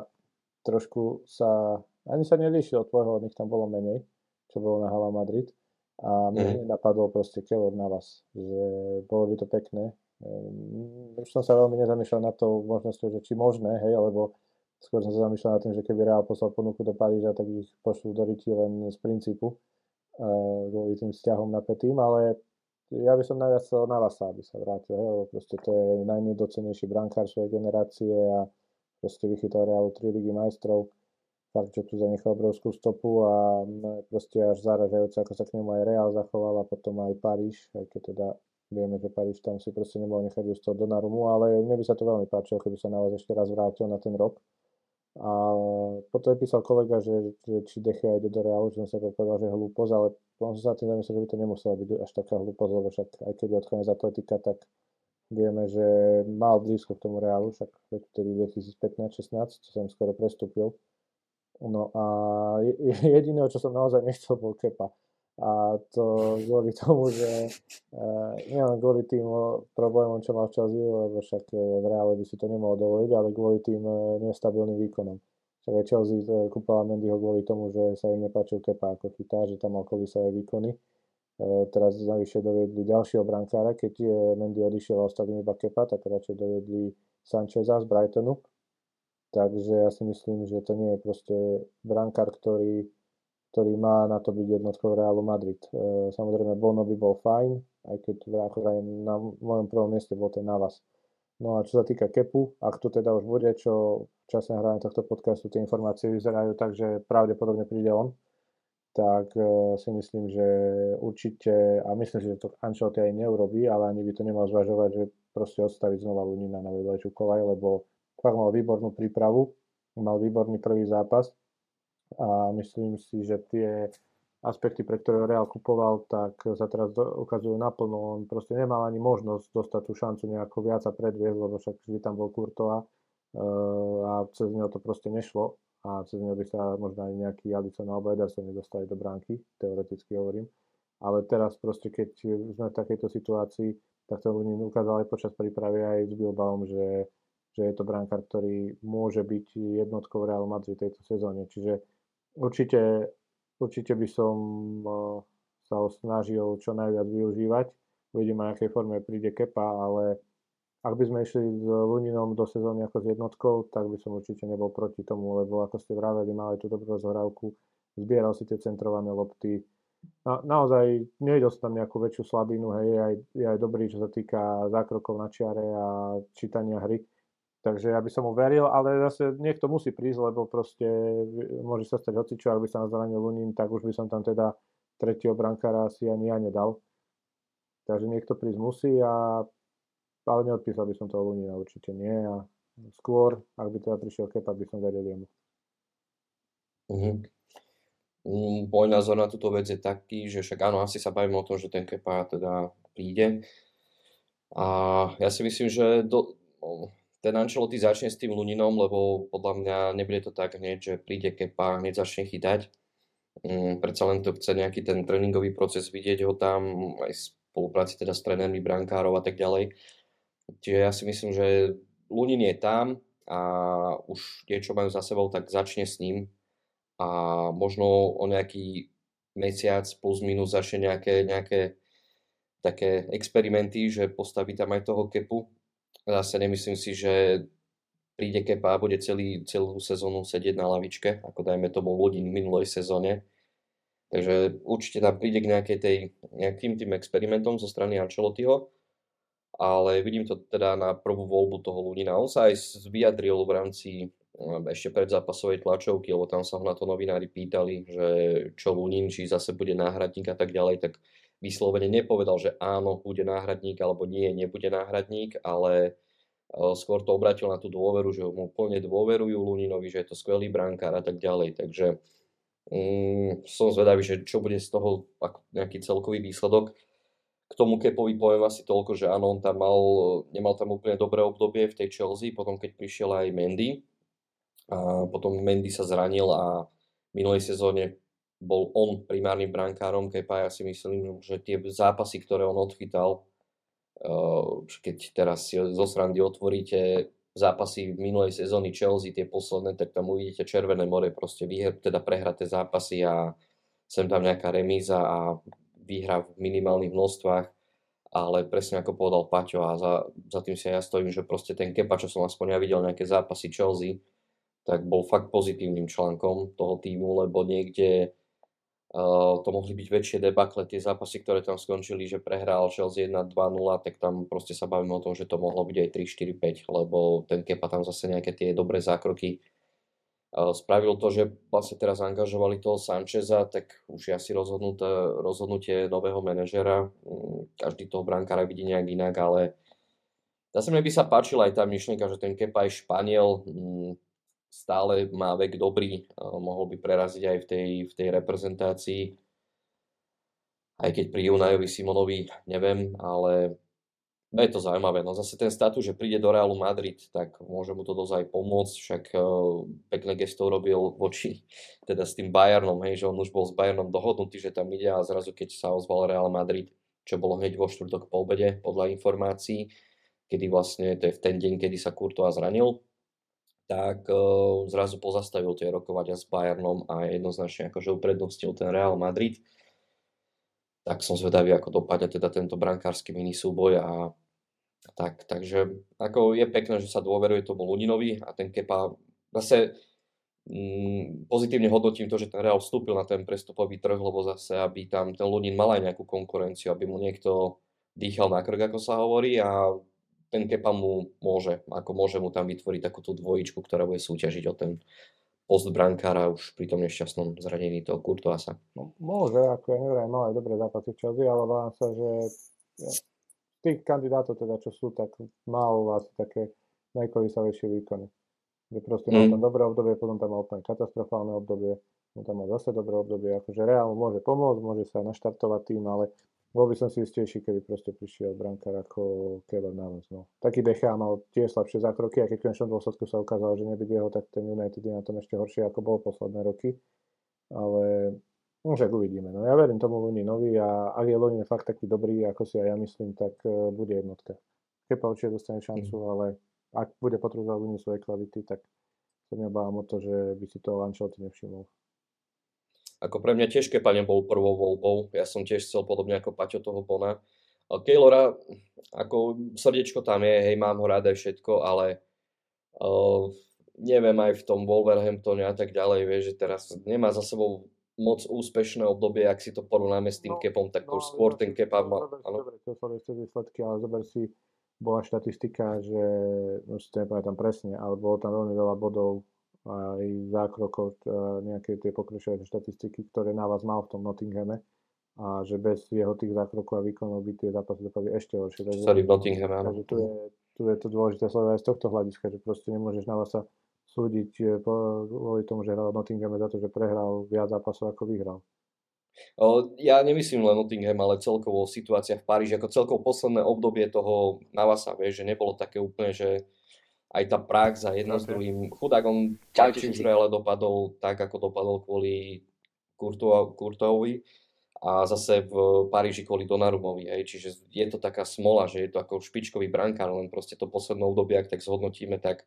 trošku sa, ani sa nelíšil od tvojho, od nich tam bolo menej, čo bolo na Hala Madrid a mne mm. napadlo proste Kelor na vás, že bolo by to pekné. Ehm, už som sa veľmi nezamýšľal na to možnosťou, že či možné, hej, alebo Skôr som sa zamýšľal nad tým, že keby Real poslal ponuku do Paríža, tak ich pošlú do Riti len z princípu uh, kvôli tým vzťahom na Petým, ale ja by som najviac chcel na Vasa, aby sa vrátil, lebo proste to je najnedocenejší brankár svojej generácie a proste vychytal Realu 3 ligy majstrov. Fakt, že tu zanechal obrovskú stopu a no, proste až zaražajúce, ako sa k nemu aj Real zachoval a potom aj Paríž, aj keď teda vieme, že Paríž tam si proste nemohol nechať už toho Donarumu, ale mne by sa to veľmi páčilo, keby sa na vás ešte raz vrátil na ten rok a potom písal kolega, že, že či Dechia ide do Realu, že som sa povedal, že je hlúposť, ale on sa tým zamyslel, že by to nemuselo byť až taká hlúposť, lebo však aj keď je odchodný z atletika, tak vieme, že mal blízko k tomu Realu, však vtedy 2015-16, čo som skoro prestúpil. No a jediné, čo som naozaj nechcel, bol Kepa. A to kvôli tomu, že uh, nielen kvôli tým problémom, čo mal v Chelsea, lebo však e, v reále by si to nemohol dovoliť, ale kvôli tým uh, nestabilným výkonom. Však aj Chelsea uh, kúpala Mendyho kvôli tomu, že sa im nepáčil Kepa ako chytá, že tam mal kolisové výkony. Uh, teraz navyše doviedli ďalšieho brankára, keď Mendy odišiel a ostali iba Kepa, tak radšej doviedli Sancheza z Brightonu. Takže ja si myslím, že to nie je proste brankár, ktorý ktorý má na to byť jednotkou Realu Madrid. E, samozrejme, Bono by bol fajn, aj keď ako aj na mojom prvom mieste bol ten Navas. No a čo sa týka Kepu, ak tu teda už bude, čo v čase nahrávania tohto podcastu tie informácie vyzerajú tak, že pravdepodobne príde on, tak e, si myslím, že určite, a myslím si, že to Ancelotti aj neurobí, ale ani by to nemal zvažovať, že proste odstaviť znova Lunina na vedľajšiu kolaj, lebo fakt mal výbornú prípravu, mal výborný prvý zápas, a myslím si, že tie aspekty, pre ktoré Real kupoval, tak sa teraz ukazujú naplno. On proste nemal ani možnosť dostať tú šancu nejako viac a predviesť, lebo však vždy tam bol Kurtova eh, a cez neho to proste nešlo a cez neho by sa možno aj nejaký Alisson alebo Ederson nedostali do bránky, teoreticky hovorím. Ale teraz proste, keď sme v takejto situácii, tak to Lunin ukázal aj počas prípravy aj s Bilbaom, že, že je to brankár, ktorý môže byť jednotkou Real Madrid tejto sezóne. Čiže Určite, určite by som eh, sa ho snažil čo najviac využívať. Uvidíme, na akej forme príde Kepa, ale ak by sme išli s Luninom do sezóny ako s jednotkou, tak by som určite nebol proti tomu, lebo ako ste vraveli, mal aj tú dobrú rozhrávku, zbieral si tie centrované lopty. Na, naozaj nevidel som tam nejakú väčšiu slabinu, hej, je aj, je aj dobrý, čo sa týka zákrokov na čiare a čítania hry Takže ja by som mu veril, ale zase niekto musí prísť, lebo proste môže sa stať hocičo, ak by sa zranil Lunin, tak už by som tam teda tretieho brankára asi ani ja nedal. Takže niekto prísť musí, a, ale neodpísal by som toho Lunina, určite nie. A skôr, ak by teda prišiel Kepa, by som veril jemu. Mm-hmm. Môj názor na túto vec je taký, že však áno, asi sa bavíme o tom, že ten Kepa teda príde. A ja si myslím, že do, ten Ancelotti začne s tým Luninom, lebo podľa mňa nebude to tak hneď, že príde Kepa, hneď začne chytať. Um, predsa len to chce nejaký ten tréningový proces, vidieť ho tam, aj v spolupráci teda s trénermi, brankárov a tak ďalej. Čiže ja si myslím, že Lunin je tam a už niečo majú za sebou, tak začne s ním a možno o nejaký mesiac plus minus začne nejaké, nejaké také experimenty, že postaví tam aj toho kepu Zase nemyslím si, že príde Kepa a bude celý, celú sezónu sedieť na lavičke, ako dajme tomu Lodin v minulej sezóne. Takže určite tam príde k nejakej tej, nejakým tým experimentom zo strany Ancelottiho, ale vidím to teda na prvú voľbu toho Ludina. On sa aj vyjadril v rámci ešte pred zápasovej tlačovky, lebo tam sa ho na to novinári pýtali, že čo Lunin, či zase bude náhradník a tak ďalej, tak vyslovene nepovedal, že áno, bude náhradník, alebo nie, nebude náhradník, ale skôr to obratil na tú dôveru, že mu plne dôverujú Luninovi, že je to skvelý brankár a tak ďalej. Takže mm, som zvedavý, že čo bude z toho nejaký celkový výsledok. K tomu Kepovi poviem asi toľko, že áno, on tam mal, nemal tam úplne dobré obdobie v tej Chelsea, potom keď prišiel aj Mendy, a potom Mendy sa zranil a v minulej sezóne bol on primárnym brankárom, Kepa ja si myslím, že tie zápasy, ktoré on odchytal, keď teraz si zo srandy otvoríte zápasy v minulej sezóny Chelsea, tie posledné, tak tam uvidíte Červené more, proste vyhr, teda prehraté zápasy a sem tam nejaká remíza a výhra v minimálnych množstvách, ale presne ako povedal Paťo a za, za tým si ja stojím, že proste ten Kepa, čo som aspoň ja videl nejaké zápasy Chelsea, tak bol fakt pozitívnym článkom toho týmu, lebo niekde to mohli byť väčšie debakle, tie zápasy, ktoré tam skončili, že prehral Chelsea 1-2-0, tak tam proste sa bavíme o tom, že to mohlo byť aj 3-4-5, lebo ten Kepa tam zase nejaké tie dobré zákroky Spravil to, že vlastne teraz angažovali toho Sancheza, tak už je asi rozhodnutie nového manažera. Mm, každý toho brankára vidí nejak inak, ale zase mne by sa páčila aj tá myšlienka, že ten Kepa je Španiel, mm, stále má vek dobrý, mohol by preraziť aj v tej, v tej reprezentácii. Aj keď pri Unajovi Simonovi neviem, ale je to zaujímavé. No zase ten status, že príde do Realu Madrid, tak môže mu to dosť aj pomôcť, však uh, pekné gesto urobil voči teda s tým Bayernom, hej, že on už bol s Bayernom dohodnutý, že tam ide a zrazu keď sa ozval Real Madrid, čo bolo hneď vo štvrtok po obede, podľa informácií, kedy vlastne to je v ten deň, kedy sa Courtois zranil, tak uh, zrazu pozastavil tie rokovania s Bayernom a jednoznačne akože uprednostil ten Real Madrid. Tak som zvedavý, ako dopadne teda tento brankársky mini súboj a tak, takže ako je pekné, že sa dôveruje tomu Luninovi a ten Kepa zase mm, pozitívne hodnotím to, že ten Real vstúpil na ten prestupový trh, lebo zase, aby tam ten Lunin mal aj nejakú konkurenciu, aby mu niekto dýchal na krk, ako sa hovorí a ten Kepa mu môže, ako môže mu tam vytvoriť takú tú dvojičku, ktorá bude súťažiť o ten post brankára už pri tom nešťastnom zranení toho Kurtoasa. No, môže, ako ja neviem, mal aj dobré zápasy v Chelsea, ale vám sa, že tých kandidátov teda, čo sú, tak mal asi také najkolisavejšie výkony. Že proste mm. mal tam dobré obdobie, potom tam mal úplne katastrofálne obdobie, potom tam mal zase dobré obdobie, akože Real môže pomôcť, môže sa naštartovať tým, ale bol by som si istejší, keby proste prišiel brankár ako Keller Navas. No. Taký Decha mal tiež slabšie zákroky a keď v konečnom dôsledku sa ukázalo, že nebyť jeho, tak ten United je na tom ešte horšie, ako bol posledné roky. Ale no, však uvidíme. No, ja verím tomu nový a ak je Lunin fakt taký dobrý, ako si aj ja myslím, tak uh, bude jednotka. Kepa určite dostane šancu, mm. ale ak bude potrebovať Lunin svoje kvality, tak sa neobávam o to, že by si to Ancelotti nevšimol. Ako pre mňa tiež Kepa nebol prvou voľbou. Ja som tiež chcel podobne ako Paťo toho Bona. Keylora, ako srdiečko tam je, hej, mám ho rád aj všetko, ale uh, neviem aj v tom Wolverhamptone a tak ďalej, vieš, že teraz nemá za sebou moc úspešné obdobie, ak si to porovnáme s tým no, Kepom, tak no, už skôr ten Kepa má... Dobre, to sú ešte výsledky, ale zober si, bola štatistika, že, no si to nepamätám presne, ale bolo tam veľmi veľa bodov aj zákrokov, nejaké tie pokročilé štatistiky, ktoré na vás mal v tom Nottinghame a že bez jeho tých zákrokov a výkonov by tie zápasy dopadli ešte horšie. Sorry, v Nottinghame, áno. Takže tu je, tu je to dôležité sledovať aj z tohto hľadiska, že proste nemôžeš na vás sa súdiť e, kvôli tomu, že hral v Nottinghame za to, že prehral viac zápasov ako vyhral. Ja nemyslím len Nottingham, ale celkovo situácia v Paríži, ako celkovo posledné obdobie toho Navasa, vieš, že nebolo také úplne, že aj tá prax a jedno okay. s druhým. Chudák on či už Reale dopadol tak, ako dopadol kvôli Kurtovi a zase v Paríži kvôli Donarumovi. Hej. Čiže je to taká smola, že je to ako špičkový brankár, len proste to posledné obdobie, ak tak zhodnotíme, tak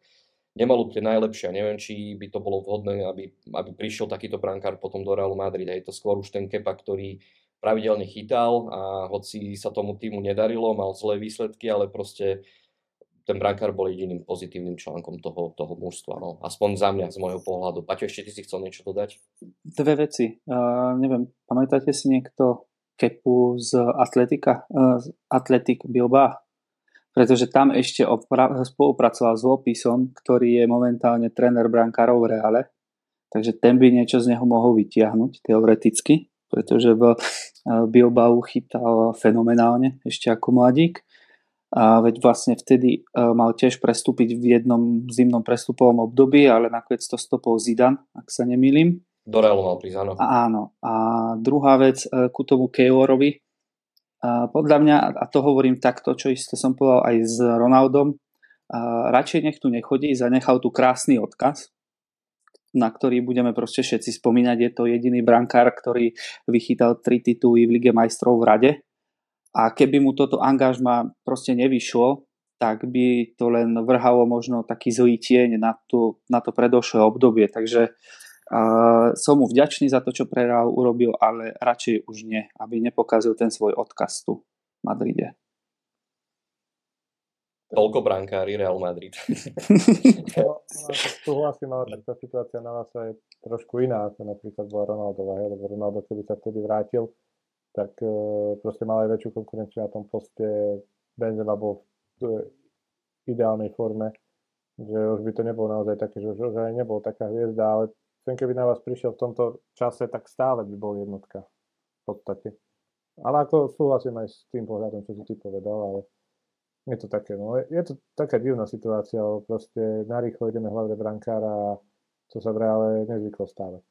nemal úplne najlepšie. A neviem, či by to bolo vhodné, aby, aby prišiel takýto brankár potom do Realu Madrid. Je to skôr už ten Kepa, ktorý pravidelne chytal a hoci sa tomu týmu nedarilo, mal zlé výsledky, ale proste ten brankár bol jediným pozitívnym článkom toho, toho mužstva. No. Aspoň za mňa, z môjho pohľadu. Paťo, ešte ty si chcel niečo dodať? Dve veci. Uh, neviem, pamätáte si niekto Kepu z Atletika? Uh, Atletik Bilba? pretože tam ešte opra- spolupracoval s Opisom, ktorý je momentálne tréner brankárov v Reale, takže ten by niečo z neho mohol vytiahnuť teoreticky, pretože v Bilbao chytal fenomenálne ešte ako mladík. A veď vlastne vtedy mal tiež prestúpiť v jednom zimnom prestupovom období, ale nakoniec to stopol Zidan, ak sa nemýlim. Do Realu mal prísť, áno. Áno. A druhá vec ku tomu Keylorovi, a podľa mňa, a to hovorím takto, čo isté som povedal aj s Ronaldom, radšej nech tu nechodí, zanechal tu krásny odkaz, na ktorý budeme proste všetci spomínať. Je to jediný brankár, ktorý vychytal tri tituly v Lige majstrov v Rade. A keby mu toto angažma proste nevyšlo, tak by to len vrhalo možno taký zlý tieň na, to, na to predošlé obdobie. Takže Uh, som mu vďačný za to, čo pre Real urobil, ale radšej už nie, aby nepokazil ten svoj odkaz tu v Madride. Toľko brankári Real Madrid. no, no, súhlasím, ale tá situácia na vás je trošku iná, ako napríklad bola Ronaldová, lebo Ronaldo, keby sa vtedy vrátil, tak uh, proste mal aj väčšiu konkurenciu na tom poste. Benzema bol v ideálnej forme, že už by to nebolo naozaj také, že už aj nebol taká hviezda, ale ten keby na vás prišiel v tomto čase, tak stále by bol jednotka v podstate. Ale ako súhlasím aj s tým pohľadom, čo si ty povedal, ale je to také, no, je to taká divná situácia, lebo proste narýchlo ideme hľadať brankára a to sa v reále nezvyklo stávať.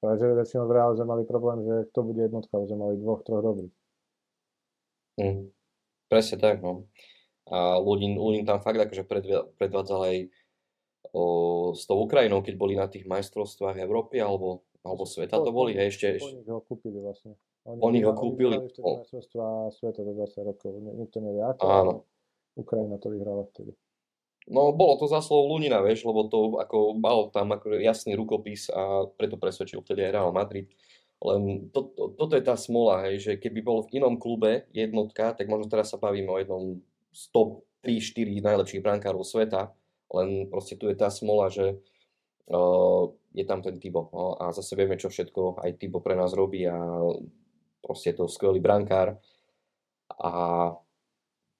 Takže väčšinou v reále mali problém, že kto bude jednotka, sme mali dvoch, troch dobrých. Mm, presne tak, no. A Ludin, Ludin tam fakt akože predvádzal aj o, s tou Ukrajinou, keď boli na tých majstrovstvách Európy alebo, alebo sveta to boli, hej, ešte... Oni ho kúpili vlastne. Oni, oni ho kúpili. Oni vtedy majstrovstvá sveta do 20 rokov, nikto nevie ako. Áno. Ukrajina to vyhrala vtedy. No, bolo to zaslov Lunina, vieš, lebo to ako mal tam ako jasný rukopis a preto presvedčil vtedy aj Real Madrid. Len to, to, toto je tá smola, hej, že keby bol v inom klube jednotka, tak možno teraz sa bavíme o jednom z top 3-4 najlepších brankárov sveta, len proste tu je tá smola, že uh, je tam ten Tibo. No, a zase vieme, čo všetko aj Tibo pre nás robí a proste je to skvelý brankár. A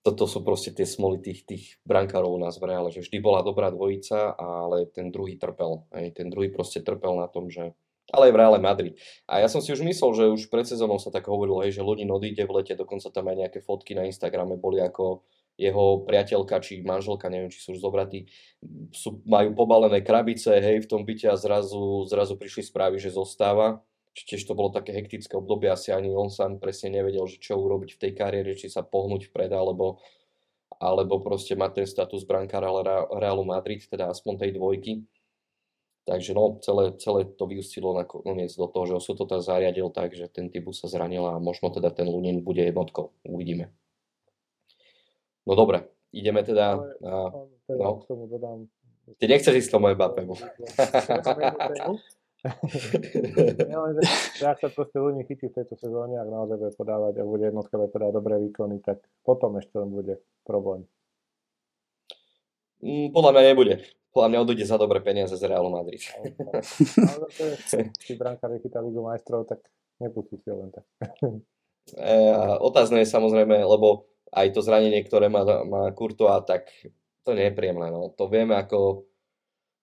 toto sú proste tie smoly tých, tých brankárov u nás v reále, že vždy bola dobrá dvojica, ale ten druhý trpel. Hej, ten druhý proste trpel na tom, že ale aj v Reále Madrid. A ja som si už myslel, že už pred sezónou sa tak hovorilo, hej, že Lodin odíde v lete, dokonca tam aj nejaké fotky na Instagrame boli ako jeho priateľka či manželka, neviem, či sú už zobratí, sú, majú pobalené krabice, hej, v tom byte a zrazu, zrazu prišli správy, že zostáva. Tiež to bolo také hektické obdobie, asi ani on sám presne nevedel, že čo urobiť v tej kariére, či sa pohnúť vpred, alebo, alebo proste mať ten status brankára Realu Madrid, teda aspoň tej dvojky. Takže no, celé, celé to vyústilo nakoniec do toho, že osud to zariadil tak, že ten typu sa zranil a možno teda ten Lunin bude jednotkou. Uvidíme. No dobre, ideme teda na... Teda no. K tomu dodám. Ty nechceš ísť tomu Mbappému. ja, sa proste ľudí chytí v tejto sezóne, ak naozaj bude podávať a bude jednotka bude podávať dobré výkony, tak potom ešte len bude problém. Mm, podľa mňa nebude. Podľa mňa odíde za dobré peniaze z Realu Madrid. Ale si brankári chytá Ligu majstrov, tak nepustí si len tak. E, otázne je samozrejme, lebo aj to zranenie, ktoré má, má Courtois, tak to nie je príjemné. No. To vieme ako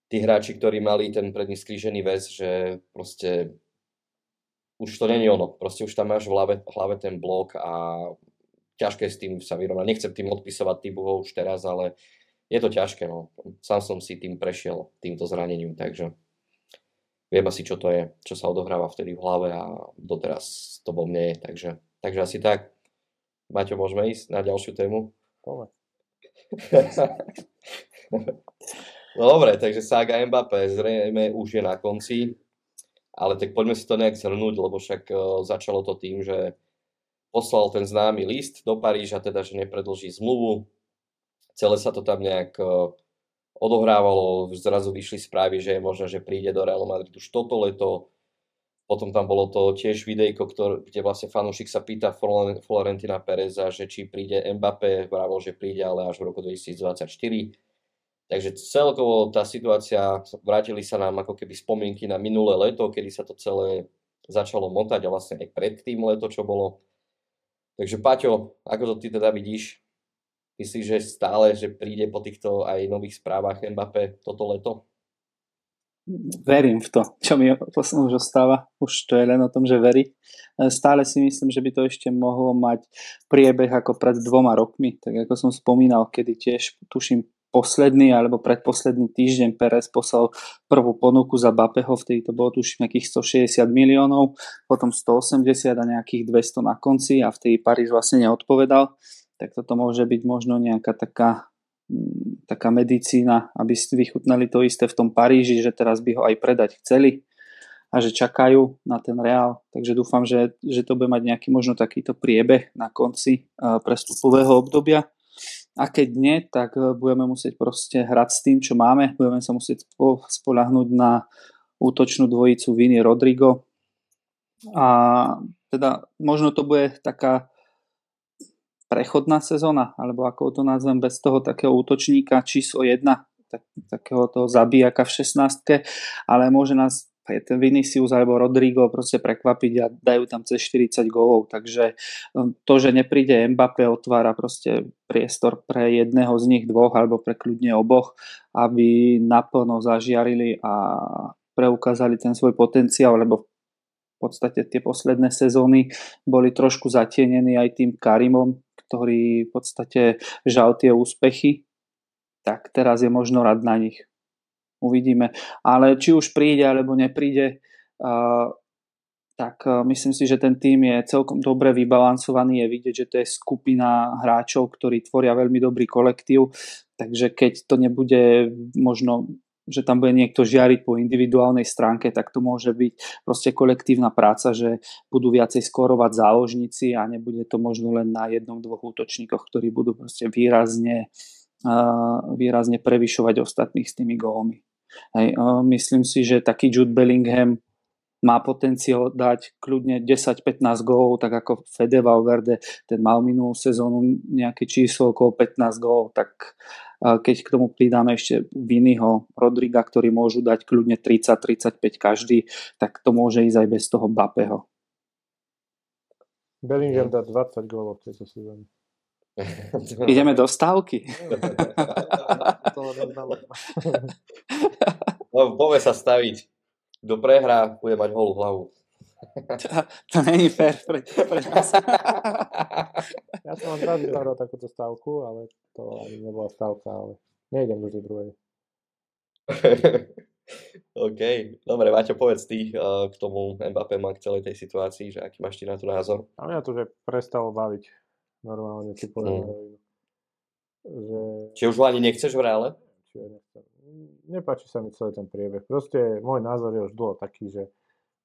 tí hráči, ktorí mali ten predný skrížený väz, že proste už to není ono. Proste už tam máš v hlave, hlave ten blok a ťažké s tým sa vyrovnať. Nechcem tým odpisovať Tybuho už teraz, ale je to ťažké. No. Sám som si tým prešiel, týmto zranením, takže viem asi, čo to je, čo sa odohráva vtedy v hlave a doteraz to vo mne je. Takže, takže asi tak. Maťo, môžeme ísť na ďalšiu tému? no dobre, takže saga Mbappé zrejme už je na konci, ale tak poďme si to nejak zhrnúť, lebo však uh, začalo to tým, že poslal ten známy list do Paríža, teda, že nepredlží zmluvu. Celé sa to tam nejak uh, odohrávalo, zrazu vyšli správy, že je možné, že príde do Real Madrid už toto leto, potom tam bolo to tiež videjko, ktor, kde vlastne fanúšik sa pýta Florentina Pereza, že či príde Mbappé, vravil, že príde, ale až v roku 2024. Takže celkovo tá situácia, vrátili sa nám ako keby spomienky na minulé leto, kedy sa to celé začalo motať a vlastne aj predtým leto, čo bolo. Takže Paťo, ako to ty teda vidíš? Myslíš, že stále, že príde po týchto aj nových správach Mbappé toto leto? Verím v to, čo mi už ostáva. Už to je len o tom, že verí. Stále si myslím, že by to ešte mohlo mať priebeh ako pred dvoma rokmi. Tak ako som spomínal, kedy tiež tuším posledný alebo predposledný týždeň Perez poslal prvú ponuku za Bapeho, vtedy to bolo tuším nejakých 160 miliónov, potom 180 a nejakých 200 na konci a vtedy Paríž vlastne neodpovedal. Tak toto môže byť možno nejaká taká mm, taká medicína, aby ste vychutnali to isté v tom Paríži, že teraz by ho aj predať chceli a že čakajú na ten reál. Takže dúfam, že, že to bude mať nejaký možno takýto priebeh na konci uh, prestupového obdobia a keď nie, tak e, budeme musieť proste hrať s tým, čo máme. Budeme sa musieť spolahnúť na útočnú dvojicu Vini Rodrigo. A teda možno to bude taká prechodná sezóna, alebo ako to nazvem, bez toho takého útočníka číslo 1, tak, takého toho zabíjaka v 16, ale môže nás ten Vinicius alebo Rodrigo proste prekvapiť a dajú tam cez 40 gólov, takže um, to, že nepríde Mbappé otvára proste priestor pre jedného z nich dvoch alebo pre kľudne oboch, aby naplno zažiarili a preukázali ten svoj potenciál, lebo v podstate tie posledné sezóny boli trošku zatienení aj tým Karimom, ktorý v podstate žal tie úspechy, tak teraz je možno rad na nich uvidíme. Ale či už príde alebo nepríde, tak myslím si, že ten tým je celkom dobre vybalansovaný. Je vidieť, že to je skupina hráčov, ktorí tvoria veľmi dobrý kolektív. Takže keď to nebude možno že tam bude niekto žiariť po individuálnej stránke, tak to môže byť proste kolektívna práca, že budú viacej skorovať záložníci a nebude to možno len na jednom, dvoch útočníkoch, ktorí budú proste výrazne, výrazne prevyšovať ostatných s tými gólmi. Hej, myslím si, že taký Jude Bellingham má potenciál dať kľudne 10-15 gólov, tak ako Fede Valverde, ten mal minulú sezónu nejaké číslo okolo 15 gólov, tak keď k tomu pridáme ešte Viniho, Rodriga, ktorí môžu dať kľudne 30-35 každý, tak to môže ísť aj bez toho Bapeho. Bellingham dá 20 gólov v tejto sezóne. Ideme do stávky. no, povie sa staviť. Kto prehrá, bude mať holú hlavu. To, to není fér pre, pre nás. ja som vám raz vyhľadal takúto stavku, ale to ani nebola stavka, ale nejdem do tej druhej. OK, dobre, Maťo, povedz ty uh, k tomu Mbappé k celej tej situácii, že aký máš ty na to názor? A mňa to, že prestalo baviť normálne, ti poviem. Mm. Že... Či už ho ani nechceš v reále? Či nechcem. Nepáči sa mi celý ten priebeh. Proste môj názor je už dlho taký, že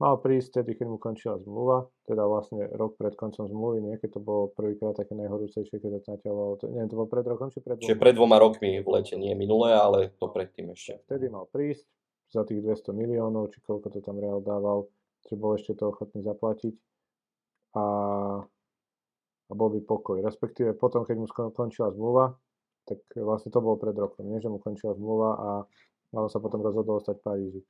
mal prísť tedy, keď mu končila zmluva, teda vlastne rok pred koncom zmluvy, nie, keď to bolo prvýkrát také najhorúcejšie, keď to naťahovalo, neviem, to bolo pred rokom, či pred dvoma? Čiže pred dvoma rokmi v lete, nie minulé, ale to predtým ešte. Vtedy mal prísť za tých 200 miliónov, či koľko to tam Real dával, či bol ešte to ochotný zaplatiť. A a bol by pokoj. Respektíve potom, keď mu skončila zmluva, tak vlastne to bolo pred rokom, nie? že mu končila zmluva a on sa potom rozhodol ostať v Paríži.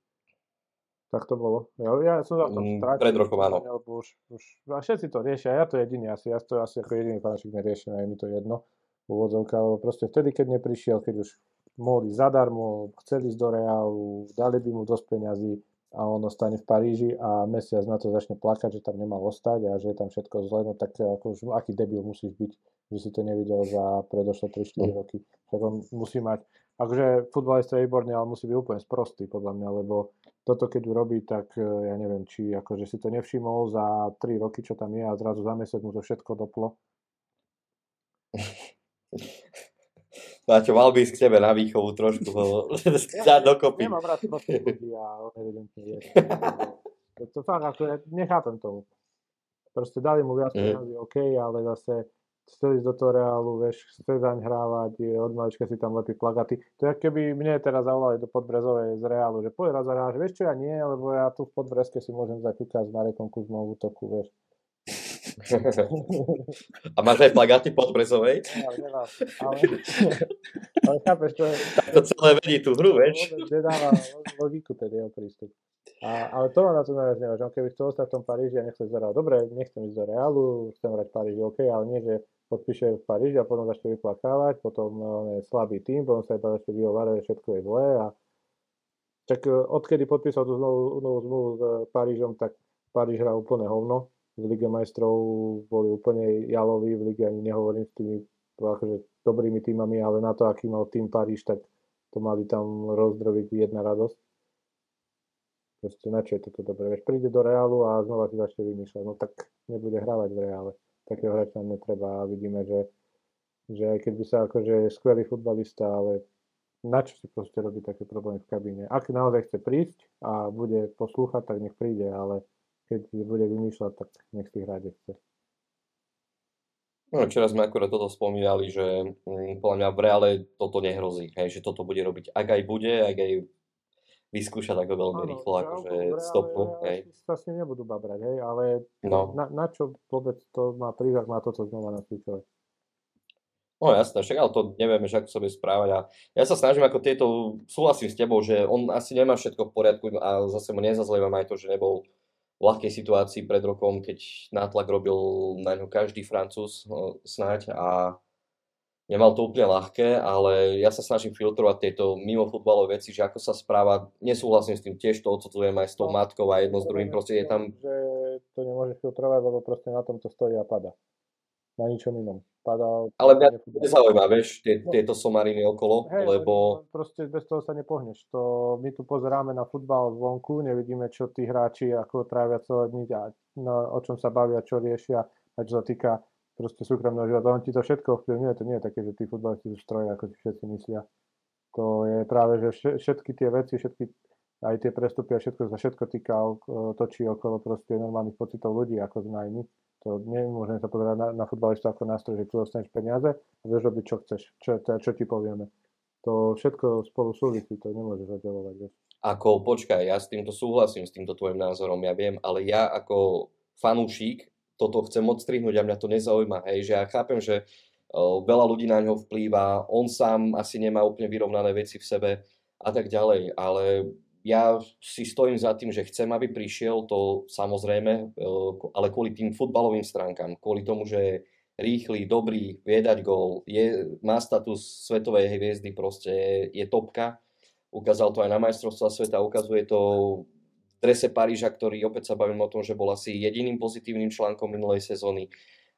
Tak to bolo. Ja, ja som za to mm, Pred rokom, áno. Už, už, a všetci to riešia, ja to jediný asi, ja to asi ako jediný fanúšik neriešim, aj mi to jedno, úvodzovka, lebo proste vtedy, keď neprišiel, keď už mohli zadarmo, chceli ísť do Reálu, dali by mu dosť peňazí, a on ostane v Paríži a mesiac na to začne plakať, že tam nemal ostať a že je tam všetko zle, no tak ako už, aký debil musíš byť, že si to nevidel za predošlé 3-4 mm. roky. Tak on musí mať, akože futbalista je výborný, ale musí byť úplne sprostý podľa mňa, lebo toto keď urobí, tak e, ja neviem, či akože si to nevšimol za 3 roky, čo tam je a zrazu za mesiac mu to všetko doplo. Máťo, mal by ísť k tebe na výchovu trošku ho ja, dokopy. Nemám rád prostých ľudí a evidentne je. To, to fakt, ako ja nechápem tomu. Proste dali mu viac mhm. peniazy, mm. OK, ale zase chceli ísť do toho reálu, vieš, chce zaň hrávať, od malička si tam lepí plagaty. To je keby mne teraz zavolali do Podbrezovej z reálu, že poď raz že vieš čo, ja nie, lebo ja tu v Podbrezke si môžem zaťukať s Marekom Kuzmou v útoku, vieš. A máš aj plagáty pod Brezovej? Ja, nemám, ale, ale chápeš, to je... Tak to celé vedí tú hru, vieš? Nedáva logiku ten jeho prístup. A, ale to ma na to najviac. On keby chcel ostať v tom Paríži a nechce zerať, dobre, nechcem ísť do Realu, chcem hrať Paríži, OK, ale nie, že podpíše v Paríži a potom začne vyplakávať, potom no, je slabý tým, potom sa iba začne vyhovárať, že všetko je zlé a tak e, odkedy podpísal tú novú, novú zmluvu s Parížom, tak Paríž hrá úplne hovno. V Lige majstrov boli úplne jaloví, v Lige ani nehovorím s tými akože, dobrými týmami, ale na to, aký mal tým Paríž, tak to mali tam rozdrobiť jedna radosť. Proste na čo je toto dobré? Veď príde do Reálu a znova si začne vymýšľať. No tak nebude hrávať v Reále. Takého hráča nám netreba a vidíme, že, že aj keď by sa akože skvelý futbalista, ale na čo si proste robí také problémy v kabíne. Ak naozaj chce prísť a bude poslúchať, tak nech príde, ale keď bude vymýšľať, tak nech si hrať chce. No, včera sme akurát toto spomínali, že hm, podľa mňa v reále toto nehrozí, hej, že toto bude robiť, ak aj bude, ak aj vyskúšať ako veľmi ano, rýchlo, akože stopnú. Hej. Sa s ním nebudú babrať, hej, ale no. na, na čo vôbec to má prízak na toto znova nacvičovať? No jasné, však ale to nevieme, že ako sa bude správať a ja sa snažím ako tieto, súhlasím s tebou, že on asi nemá všetko v poriadku a zase mu nezazlievam aj to, že nebol ľahkej situácii pred rokom, keď nátlak robil na ňo každý Francúz no, snáď a nemal to úplne ľahké, ale ja sa snažím filtrovať tieto mimo futbalové veci, že ako sa správa, nesúhlasím s tým, tiež to odsudzujem aj s tou no, matkou a jedno s druhým, proste je tam... Že to nemôže filtrovať, lebo proste na tom to stojí a pada. Na ničom inom. Pada, ale mňa to nezaujíma, vieš, tie, no. tieto somariny okolo, Hej, lebo... Proste bez toho sa nepohneš. To, my tu pozeráme na futbal zvonku, nevidíme, čo tí hráči, ako trávia celé dní a no, o čom sa bavia, čo riešia a čo sa týka proste súkromného života. On ti to všetko ovplyvňuje, to nie je také, že tí futbalisti sú stroje, ako si všetci myslia. To je práve, že všetky tie veci, všetky aj tie prestupy a všetko sa všetko týka, točí okolo proste normálnych pocitov ľudí, ako sme aj my. To nemôžeme sa pozerať na, na futbalistu ako nástroj, že tu dostaneš peniaze a vieš robiť, čo chceš, čo, čo, čo ti povieme. To všetko spolu súvisí, to nemôžeš oddelovať. Vieš. Ako, počkaj, ja s týmto súhlasím, s týmto tvojim názorom, ja viem, ale ja ako fanúšik toto chcem odstrihnúť a mňa to nezaujíma. Hej, že ja chápem, že uh, veľa ľudí na ňo vplýva, on sám asi nemá úplne vyrovnané veci v sebe a tak ďalej, ale ja si stojím za tým, že chcem, aby prišiel, to samozrejme, uh, ale kvôli tým futbalovým stránkam, kvôli tomu, že je rýchly, dobrý, vie dať gól, je, má status svetovej hviezdy, proste je, topka, ukázal to aj na majstrovstva sveta, ukazuje to drese Paríža, ktorý opäť sa bavím o tom, že bol asi jediným pozitívnym článkom minulej sezóny,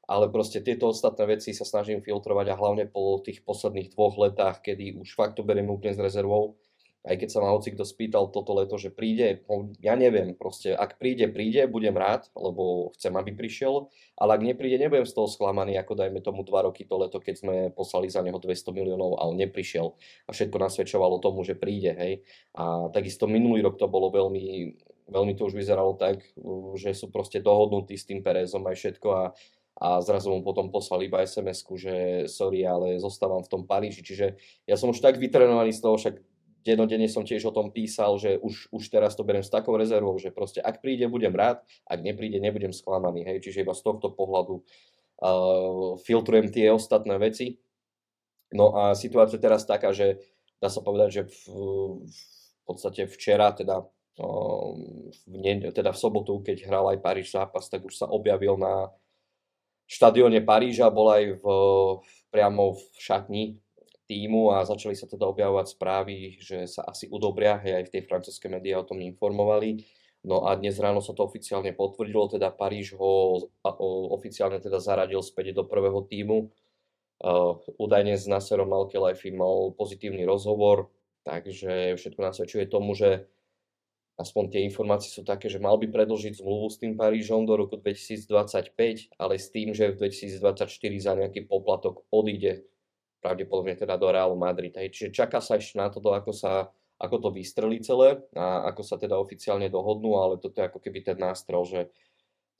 ale proste tieto ostatné veci sa snažím filtrovať a hlavne po tých posledných dvoch letách, kedy už fakt to beriem úplne s rezervou, aj keď sa ma hoci kto spýtal toto leto, že príde, no, ja neviem, proste ak príde, príde, budem rád, lebo chcem, aby prišiel, ale ak nepríde, nebudem z toho sklamaný, ako dajme tomu dva roky to leto, keď sme poslali za neho 200 miliónov a on neprišiel a všetko nasvedčovalo tomu, že príde, hej. A takisto minulý rok to bolo veľmi veľmi to už vyzeralo tak, že sú proste dohodnutí s tým Perezom aj všetko a, a zrazu mu potom poslali iba sms že sorry, ale zostávam v tom Paríži. Čiže ja som už tak vytrenovaný z toho, však dennodenne som tiež o tom písal, že už, už teraz to beriem s takou rezervou, že proste ak príde, budem rád, ak nepríde, nebudem sklamaný. Hej? Čiže iba z tohto pohľadu uh, filtrujem tie ostatné veci. No a situácia teraz taká, že dá sa povedať, že v, v podstate včera, teda v, ne, teda v sobotu, keď hral aj Paríž zápas, tak už sa objavil na štadióne Paríža, bol aj v, priamo v šatni týmu a začali sa teda objavovať správy, že sa asi udobria, hej, aj v tej francúzskej médiá o tom informovali. No a dnes ráno sa to oficiálne potvrdilo, teda Paríž ho oficiálne teda zaradil späť do prvého týmu. Uh, údajne s Nasserom Malkelajfi mal pozitívny rozhovor, takže všetko nasvedčuje tomu, že aspoň tie informácie sú také, že mal by predlžiť zmluvu s tým Parížom do roku 2025, ale s tým, že v 2024 za nejaký poplatok odíde pravdepodobne teda do Realu Madrid. Hej. Čiže čaká sa ešte na to, ako, sa, ako to vystrelí celé a ako sa teda oficiálne dohodnú, ale toto je ako keby ten nástrel, že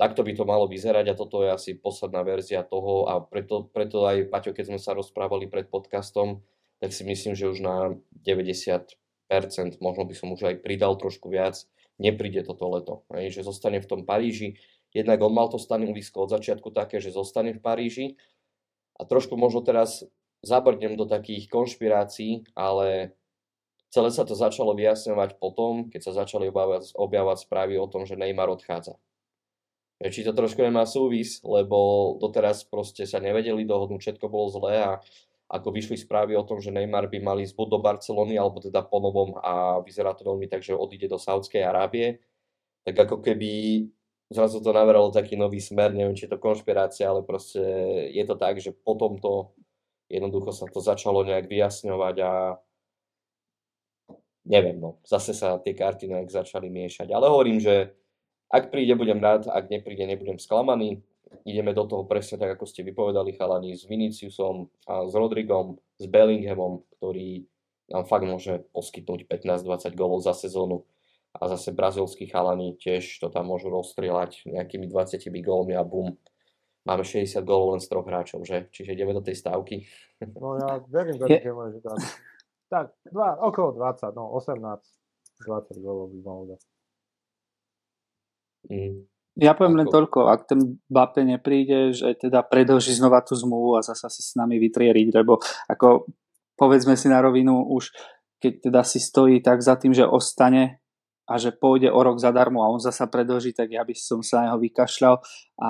takto by to malo vyzerať a toto je asi posledná verzia toho a preto, preto aj, Paťo, keď sme sa rozprávali pred podcastom, tak si myslím, že už na 90% možno by som už aj pridal trošku viac, nepríde toto leto. Hej, že zostane v tom Paríži. Jednak on mal to stanovisko od začiatku také, že zostane v Paríži. A trošku možno teraz zabrdnem do takých konšpirácií, ale celé sa to začalo vyjasňovať potom, keď sa začali objavovať, objavovať správy o tom, že Neymar odchádza. Či to trošku nemá súvis, lebo doteraz proste sa nevedeli dohodnúť, všetko bolo zlé a ako vyšli správy o tom, že Neymar by mali ísť buď do Barcelony, alebo teda po novom a vyzerá to veľmi tak, že odíde do Saudskej Arábie, tak ako keby zrazu to naveralo taký nový smer, neviem, či je to konšpirácia, ale proste je to tak, že potom to jednoducho sa to začalo nejak vyjasňovať a neviem, no, zase sa tie karty nejak začali miešať. Ale hovorím, že ak príde, budem rád, ak nepríde, nebudem sklamaný. Ideme do toho presne tak, ako ste vypovedali, chalani, s Viniciusom, a s Rodrigom, s Bellinghamom, ktorý nám fakt môže poskytnúť 15-20 gólov za sezónu a zase brazilskí chalani tiež to tam môžu rozstrieľať nejakými 20 gólmi a bum, máme 60 gólov len z troch hráčov, že? Čiže ideme do tej stávky. No ja verím, že je... môže dať. Tak, dva, okolo 20, no 18, 20 gólov by mohol dať. Mm. Ja poviem len toľko, ak ten Bape nepríde, že teda predlží znova tú zmluvu a zasa si s nami vytrieriť, lebo ako povedzme si na rovinu už keď teda si stojí tak za tým, že ostane a že pôjde o rok zadarmo a on zasa predlží, tak ja by som sa na neho vykašľal a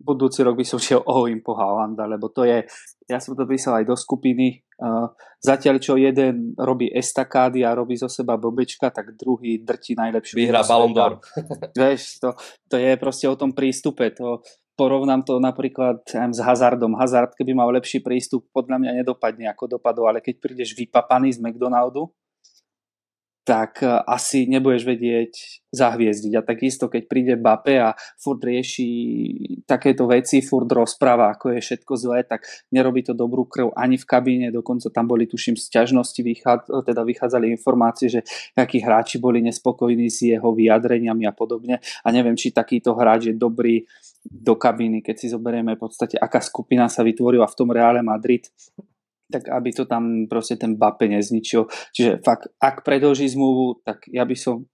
budúci rok by som šiel in po Haalanda, lebo to je, ja som to písal aj do skupiny, uh, zatiaľ čo jeden robí estakády a robí zo seba bobečka, tak druhý drti najlepšiu. Vyhrá Ballon d'Or. Vieš, to, to je proste o tom prístupe, to porovnám to napríklad s Hazardom. Hazard, keby mal lepší prístup, podľa mňa nedopadne ako dopadol, ale keď prídeš vypapaný z McDonaldu, tak e, asi nebudeš vedieť zahviezdiť. A takisto, keď príde Bape a furt rieši takéto veci, furt rozpráva, ako je všetko zlé, tak nerobí to dobrú krv ani v kabíne, dokonca tam boli, tuším, sťažnosti, teda vychádzali informácie, že akí hráči boli nespokojní s jeho vyjadreniami a podobne. A neviem, či takýto hráč je dobrý do kabíny, keď si zoberieme v podstate, aká skupina sa vytvorila v tom Reále Madrid, tak aby to tam proste ten Bape nezničil. Čiže fakt, ak predlží zmluvu, tak ja by som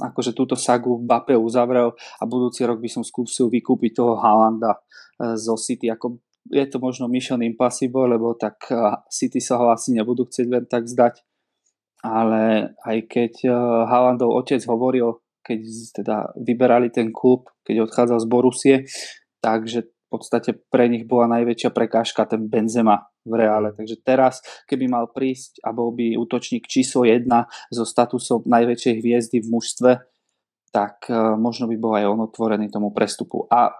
akože túto sagu v Bape uzavrel a budúci rok by som skúsil vykúpiť toho Haalanda e, zo City. Ako je to možno mission impossible, lebo tak e, City sa ho asi nebudú chcieť len tak zdať. Ale aj keď e, Haalandov otec hovoril, keď teda vyberali ten klub, keď odchádzal z Borusie, takže podstate pre nich bola najväčšia prekážka ten Benzema v reále. Takže teraz, keby mal prísť a bol by útočník číslo 1 so statusom najväčšej hviezdy v mužstve, tak uh, možno by bol aj on otvorený tomu prestupu. A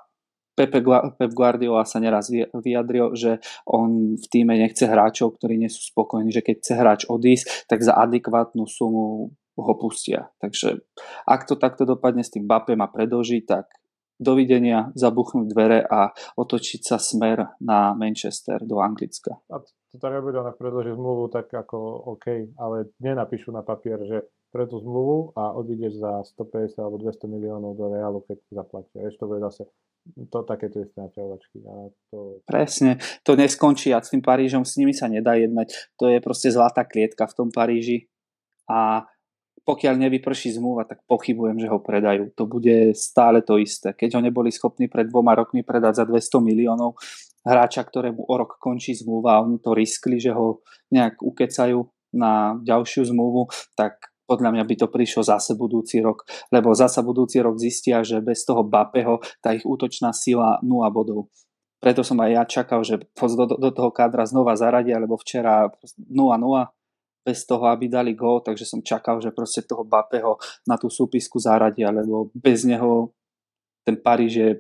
Pepe, Pep Guardiola sa neraz vyjadril, že on v týme nechce hráčov, ktorí nie sú spokojní, že keď chce hráč odísť, tak za adekvátnu sumu ho pustia. Takže ak to takto dopadne s tým Bapem a predlží, tak dovidenia, zabuchnúť dvere a otočiť sa smer na Manchester do Anglicka. A to tak bude, ona predloží zmluvu, tak ako OK, ale nenapíšu na papier, že pre tú zmluvu a odídeš za 150 alebo 200 miliónov do Realu, keď zaplatia. Ešte to bude zase to takéto isté naťahovačky. To... Presne, to neskončí a s tým Parížom s nimi sa nedá jednať. To je proste zlatá klietka v tom Paríži a pokiaľ nevyprší zmluva, tak pochybujem, že ho predajú. To bude stále to isté. Keď ho neboli schopní pred dvoma rokmi predať za 200 miliónov hráča, ktorému o rok končí zmluva a oni to riskli, že ho nejak ukecajú na ďalšiu zmluvu, tak podľa mňa by to prišlo zase budúci rok, lebo zase budúci rok zistia, že bez toho Bapeho tá ich útočná sila 0 bodov. Preto som aj ja čakal, že do, do toho kádra znova zaradia, lebo včera 0-0 bez toho, aby dali gól, takže som čakal, že proste toho Bapeho na tú súpisku zaradia, lebo bez neho ten Paríž je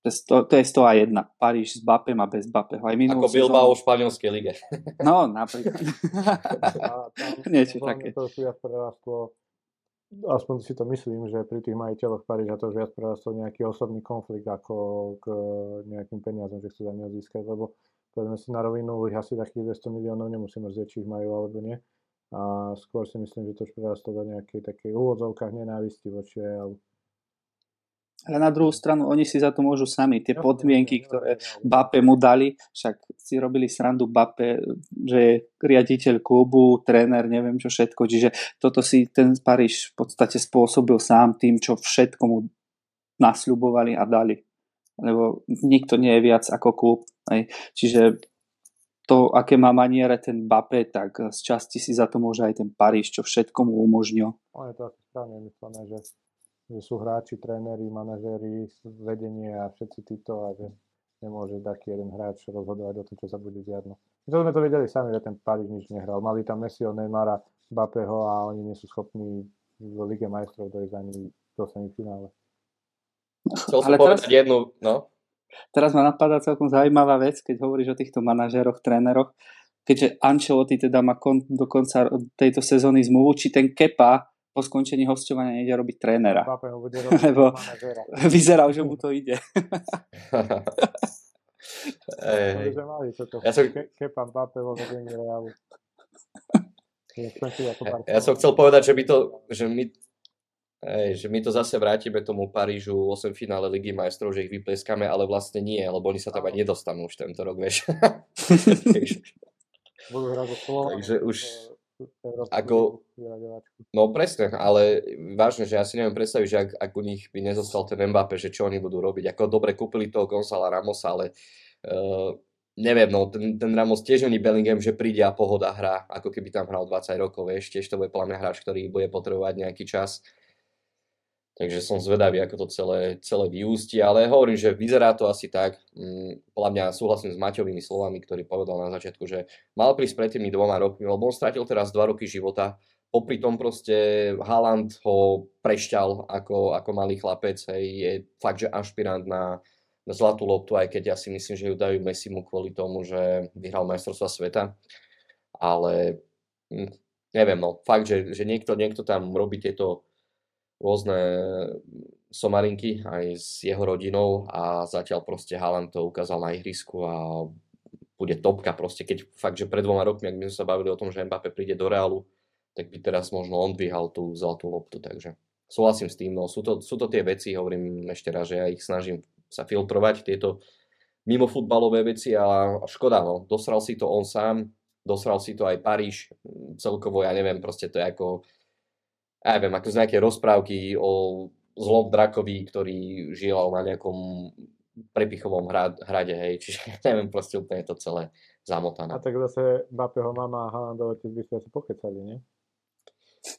to, to je 101. Paríž s Bapem a bez Bapeho. Aj Ako Bilbao v španielskej lige. No, napríklad. Niečo také. To si viac prerastlo, aspoň si to myslím, že pri tých majiteľoch Paríža to už viac prerastlo nejaký osobný konflikt ako k nejakým peniazom, že chcú za neho získať, lebo povedzme si na rovinu, ich asi takých 200 miliónov nemusí mrzieť, či ich majú alebo nie. A skôr si myslím, že to už prerastlo do nejakej takej úvodzovkách nenávisti voči Realu. Ale na druhú stranu, oni si za to môžu sami. Tie podmienky, ktoré Bape mu dali, však si robili srandu Bape, že je riaditeľ klubu, tréner, neviem čo všetko. Čiže toto si ten Paríž v podstate spôsobil sám tým, čo všetko mu nasľubovali a dali lebo nikto nie je viac ako klub. Hej. Čiže to, aké má maniere ten Bape, tak z časti si za to môže aj ten Paríž, čo všetko mu umožnil. On je to asi správne myslené, že, že sú hráči, tréneri, manažéri, vedenie a všetci títo a že nemôže taký jeden hráč rozhodovať o tom, čo sa bude diať. No. My sme to vedeli sami, že ten Paríž nič nehral. Mali tam Messiho, Neymara, Bapeho a oni nie sú schopní v Lige majstrov dojsť ani do semifinále. Chcel som povedať teraz... jednu, no. Teraz ma napadá celkom zaujímavá vec, keď hovoríš o týchto manažéroch, tréneroch, keďže Ancelotti teda má kon, do konca tejto sezóny zmluvu, či ten Kepa po skončení hostovania nejde robiť trénera. Lebo vyzeral, že mu to ide. Ej, ja som... Kepa Realu. Ja som chcel povedať, že my to, že my Ej, že my to zase vrátime tomu Parížu 8 finále Ligy majstrov, že ich vypleskame, ale vlastne nie, lebo oni sa tam aj nedostanú už tento rok, vieš. Budú hrať Takže už... Ako, no presne, ale vážne, že ja si neviem predstaviť, že ak, ak u nich by nezostal ten Mbappé, že čo oni budú robiť. Ako dobre kúpili toho Gonzala Ramosa, ale uh, neviem, no ten, ten Ramos tiež není Bellingham, že príde a pohoda hrá, ako keby tam hral 20 rokov, vieš, tiež to bude podľa hráč, ktorý bude potrebovať nejaký čas. Takže som zvedavý, ako to celé, celé vyústi, ale hovorím, že vyzerá to asi tak. Mm, podľa mňa súhlasím s Maťovými slovami, ktorý povedal na začiatku, že mal prísť pred tými dvoma rokmi, lebo on stratil teraz dva roky života. Popri tom proste Haaland ho prešťal ako, ako malý chlapec, hej, je fakt, že ašpirant na, na zlatú loptu, aj keď ja si myslím, že ju dajú Messimu kvôli tomu, že vyhral majstrovstva sveta. Ale hm, neviem, no, fakt, že, že niekto, niekto tam robí tieto rôzne somarinky aj s jeho rodinou a zatiaľ proste Haaland to ukázal na ihrisku a bude topka proste, keď fakt, že pred dvoma rokmi, ak my sme sa bavili o tom, že Mbappé príde do Reálu, tak by teraz možno on dvíhal tú zlatú loptu, takže súhlasím s tým, no sú to, sú to tie veci, hovorím ešte raz, že ja ich snažím sa filtrovať, tieto mimo futbalové veci a škoda, no, dosral si to on sám, dosral si to aj Paríž, celkovo, ja neviem, proste to je ako ja neviem, ako z nejaké rozprávky o zlom drakovi, ktorý žil na nejakom prepichovom hrade, hej, čiže neviem, proste úplne to celé zamotané. A tak zase Bapeho mama a Haalandov otec by ste asi pokecali, nie?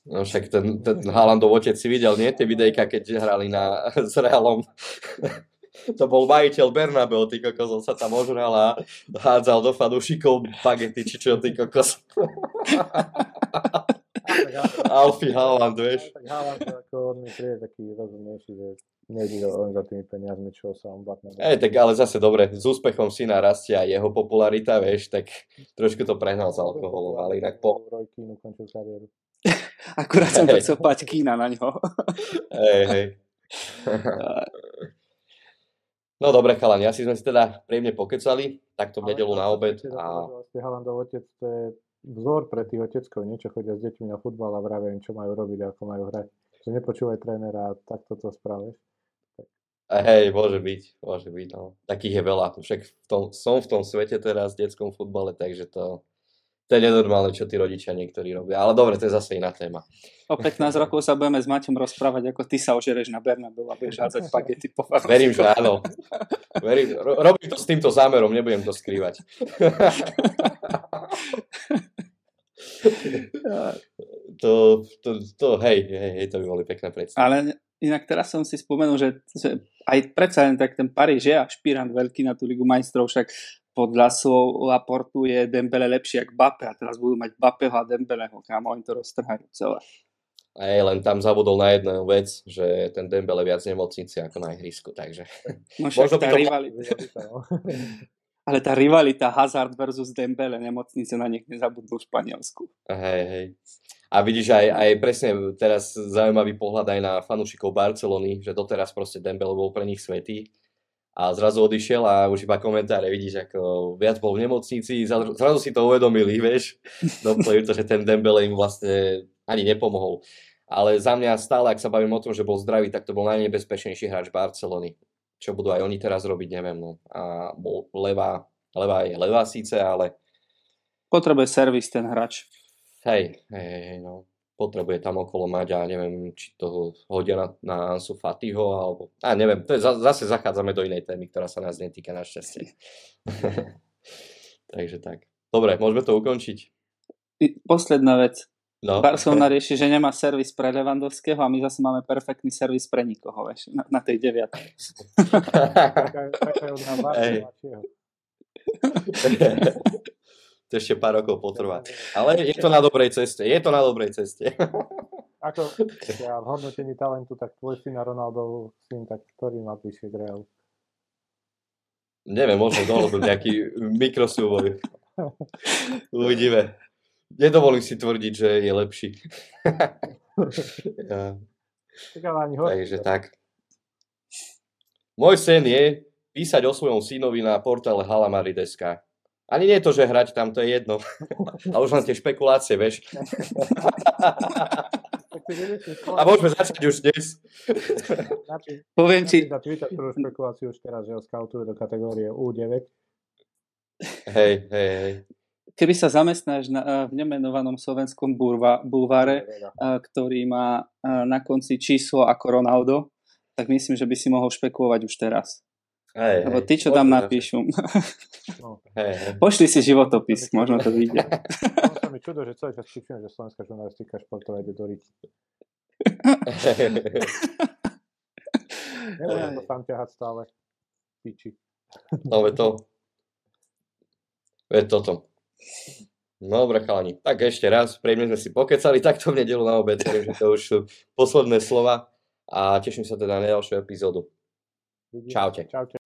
No však ten, ten Haalandov otec si videl, nie? Tie videjka, keď hrali na, s Realom. to bol majiteľ Bernabeu, ty kokos, on sa tam ožral a hádzal do fanúšikov bagety, či čo, ty kokos. Alfie Haaland, vieš. Tak Haaland ako on mi príde taký rozumnejší, že nejde len za tými peniazmi, čo sa on batne. Ej, tak ale zase dobre, s úspechom syna rastie aj jeho popularita, vieš, tak trošku to prehnal za alkoholom, ale inak po... Roy Keane ukončil kariéru. Akurát som chcel pať Kína na ňo. hej, hej. No dobre, chalani, asi sme si teda príjemne pokecali, takto v nedelu na obed. A... Haalandov otec, to je vzor pre tých oteckov, niečo chodia s deťmi na futbal a vravia im, čo majú robiť, ako majú hrať. Že nepočúvaj trénera a takto to spravíš. Hej, môže byť, môže byť, no. Takých je veľa. Však v tom, som v tom svete teraz v detskom futbale, takže to, to je nenormálne, čo tí rodičia niektorí robia. Ale dobre, to je zase iná téma. O 15 rokov sa budeme s Maťom rozprávať, ako ty sa ožereš na Bernabeu a budeš hádzať pagety po Verím, že áno. Verím, ro- robím to s týmto zámerom, nebudem to skrývať. to, to, to, hej, hej, hej, to by boli pekné predstavy. Ale inak teraz som si spomenul, že, že aj predsa len tak ten Paríž je špirant veľký na tú Ligu majstrov, však podľa slov Laportu je Dembele lepší ako Bape a teraz budú mať Bapeho a Dembeleho, kam oni to roztrhajú celé. Aj len tam zabudol na jednu vec, že ten Dembele viac nemocnici ako na ihrisku, takže... No však tá to... rivalita. Ale tá rivalita Hazard versus Dembele nemocnice na nich nezabudnú v Španielsku. Hej, hej. A vidíš aj, aj presne teraz zaujímavý pohľad aj na fanúšikov Barcelony, že doteraz proste Dembele bol pre nich svetý a zrazu odišiel a už iba komentáre vidíš, ako viac bol v nemocnici, zrazu si to uvedomili, vieš, doplňujú to, že ten Dembele im vlastne ani nepomohol. Ale za mňa stále, ak sa bavím o tom, že bol zdravý, tak to bol najnebezpečnejší hráč Barcelony. Čo budú aj oni teraz robiť, neviem. No. A bol levá, levá je levá síce, ale... Potrebuje servis ten hráč. Hej, hej, hej, no potrebuje tam okolo mať a neviem, či to hodia na, na Ansu Fatiho, alebo, a neviem, to je, zase zachádzame do inej témy, ktorá sa nás netýka našťastie. Takže tak. Dobre, môžeme to ukončiť. Posledná vec. No. Barcelona rieši, že nemá servis pre Levandovského a my zase máme perfektný servis pre nikoho, vieš, na, na tej deviatej. to ešte pár rokov potrvá. Ale je to na dobrej ceste. Je to na dobrej ceste. Ako ja v hodnotení talentu, tak tvoj syn a Ronaldov syn, tak ktorý má bližšie k Realu? Neviem, možno dohodnúť nejaký mikrosúboj. Uvidíme. Nedovolím si tvrdiť, že je lepší. Ja. Takže tak. Môj sen je písať o svojom synovi na portále Halamari.sk. Ani nie to, že hrať tam, to je jedno. A už len tie špekulácie, vieš. A môžeme začať už dnes. Poviem ti, na Twitter prvú špekuláciu už teraz, že ho skautujú do kategórie U9. Hej, hej, hej. keby sa zamestnáš na, eh, v nemenovanom slovenskom bulva, bulváre, eh, ktorý má eh, na konci číslo ako Ronaldo, tak myslím, že by si mohol špekulovať už teraz. Hej Lebo tí, čo tam napíšu, No, Hej, hej. pošli si životopis, možno to vyjde. ono sa mi čudo, že celý čas počujem, že slovenská žurnalistika športová ide do riti. Nebudem to tam ťahať stále. Piči. No, veď to. Veď toto. Dobre, chalani. Tak ešte raz, príjemne sme si pokecali takto v nedelu na obed, verím, že to už sú posledné slova a teším sa teda na ďalšiu epizódu. Čaute. Čaute.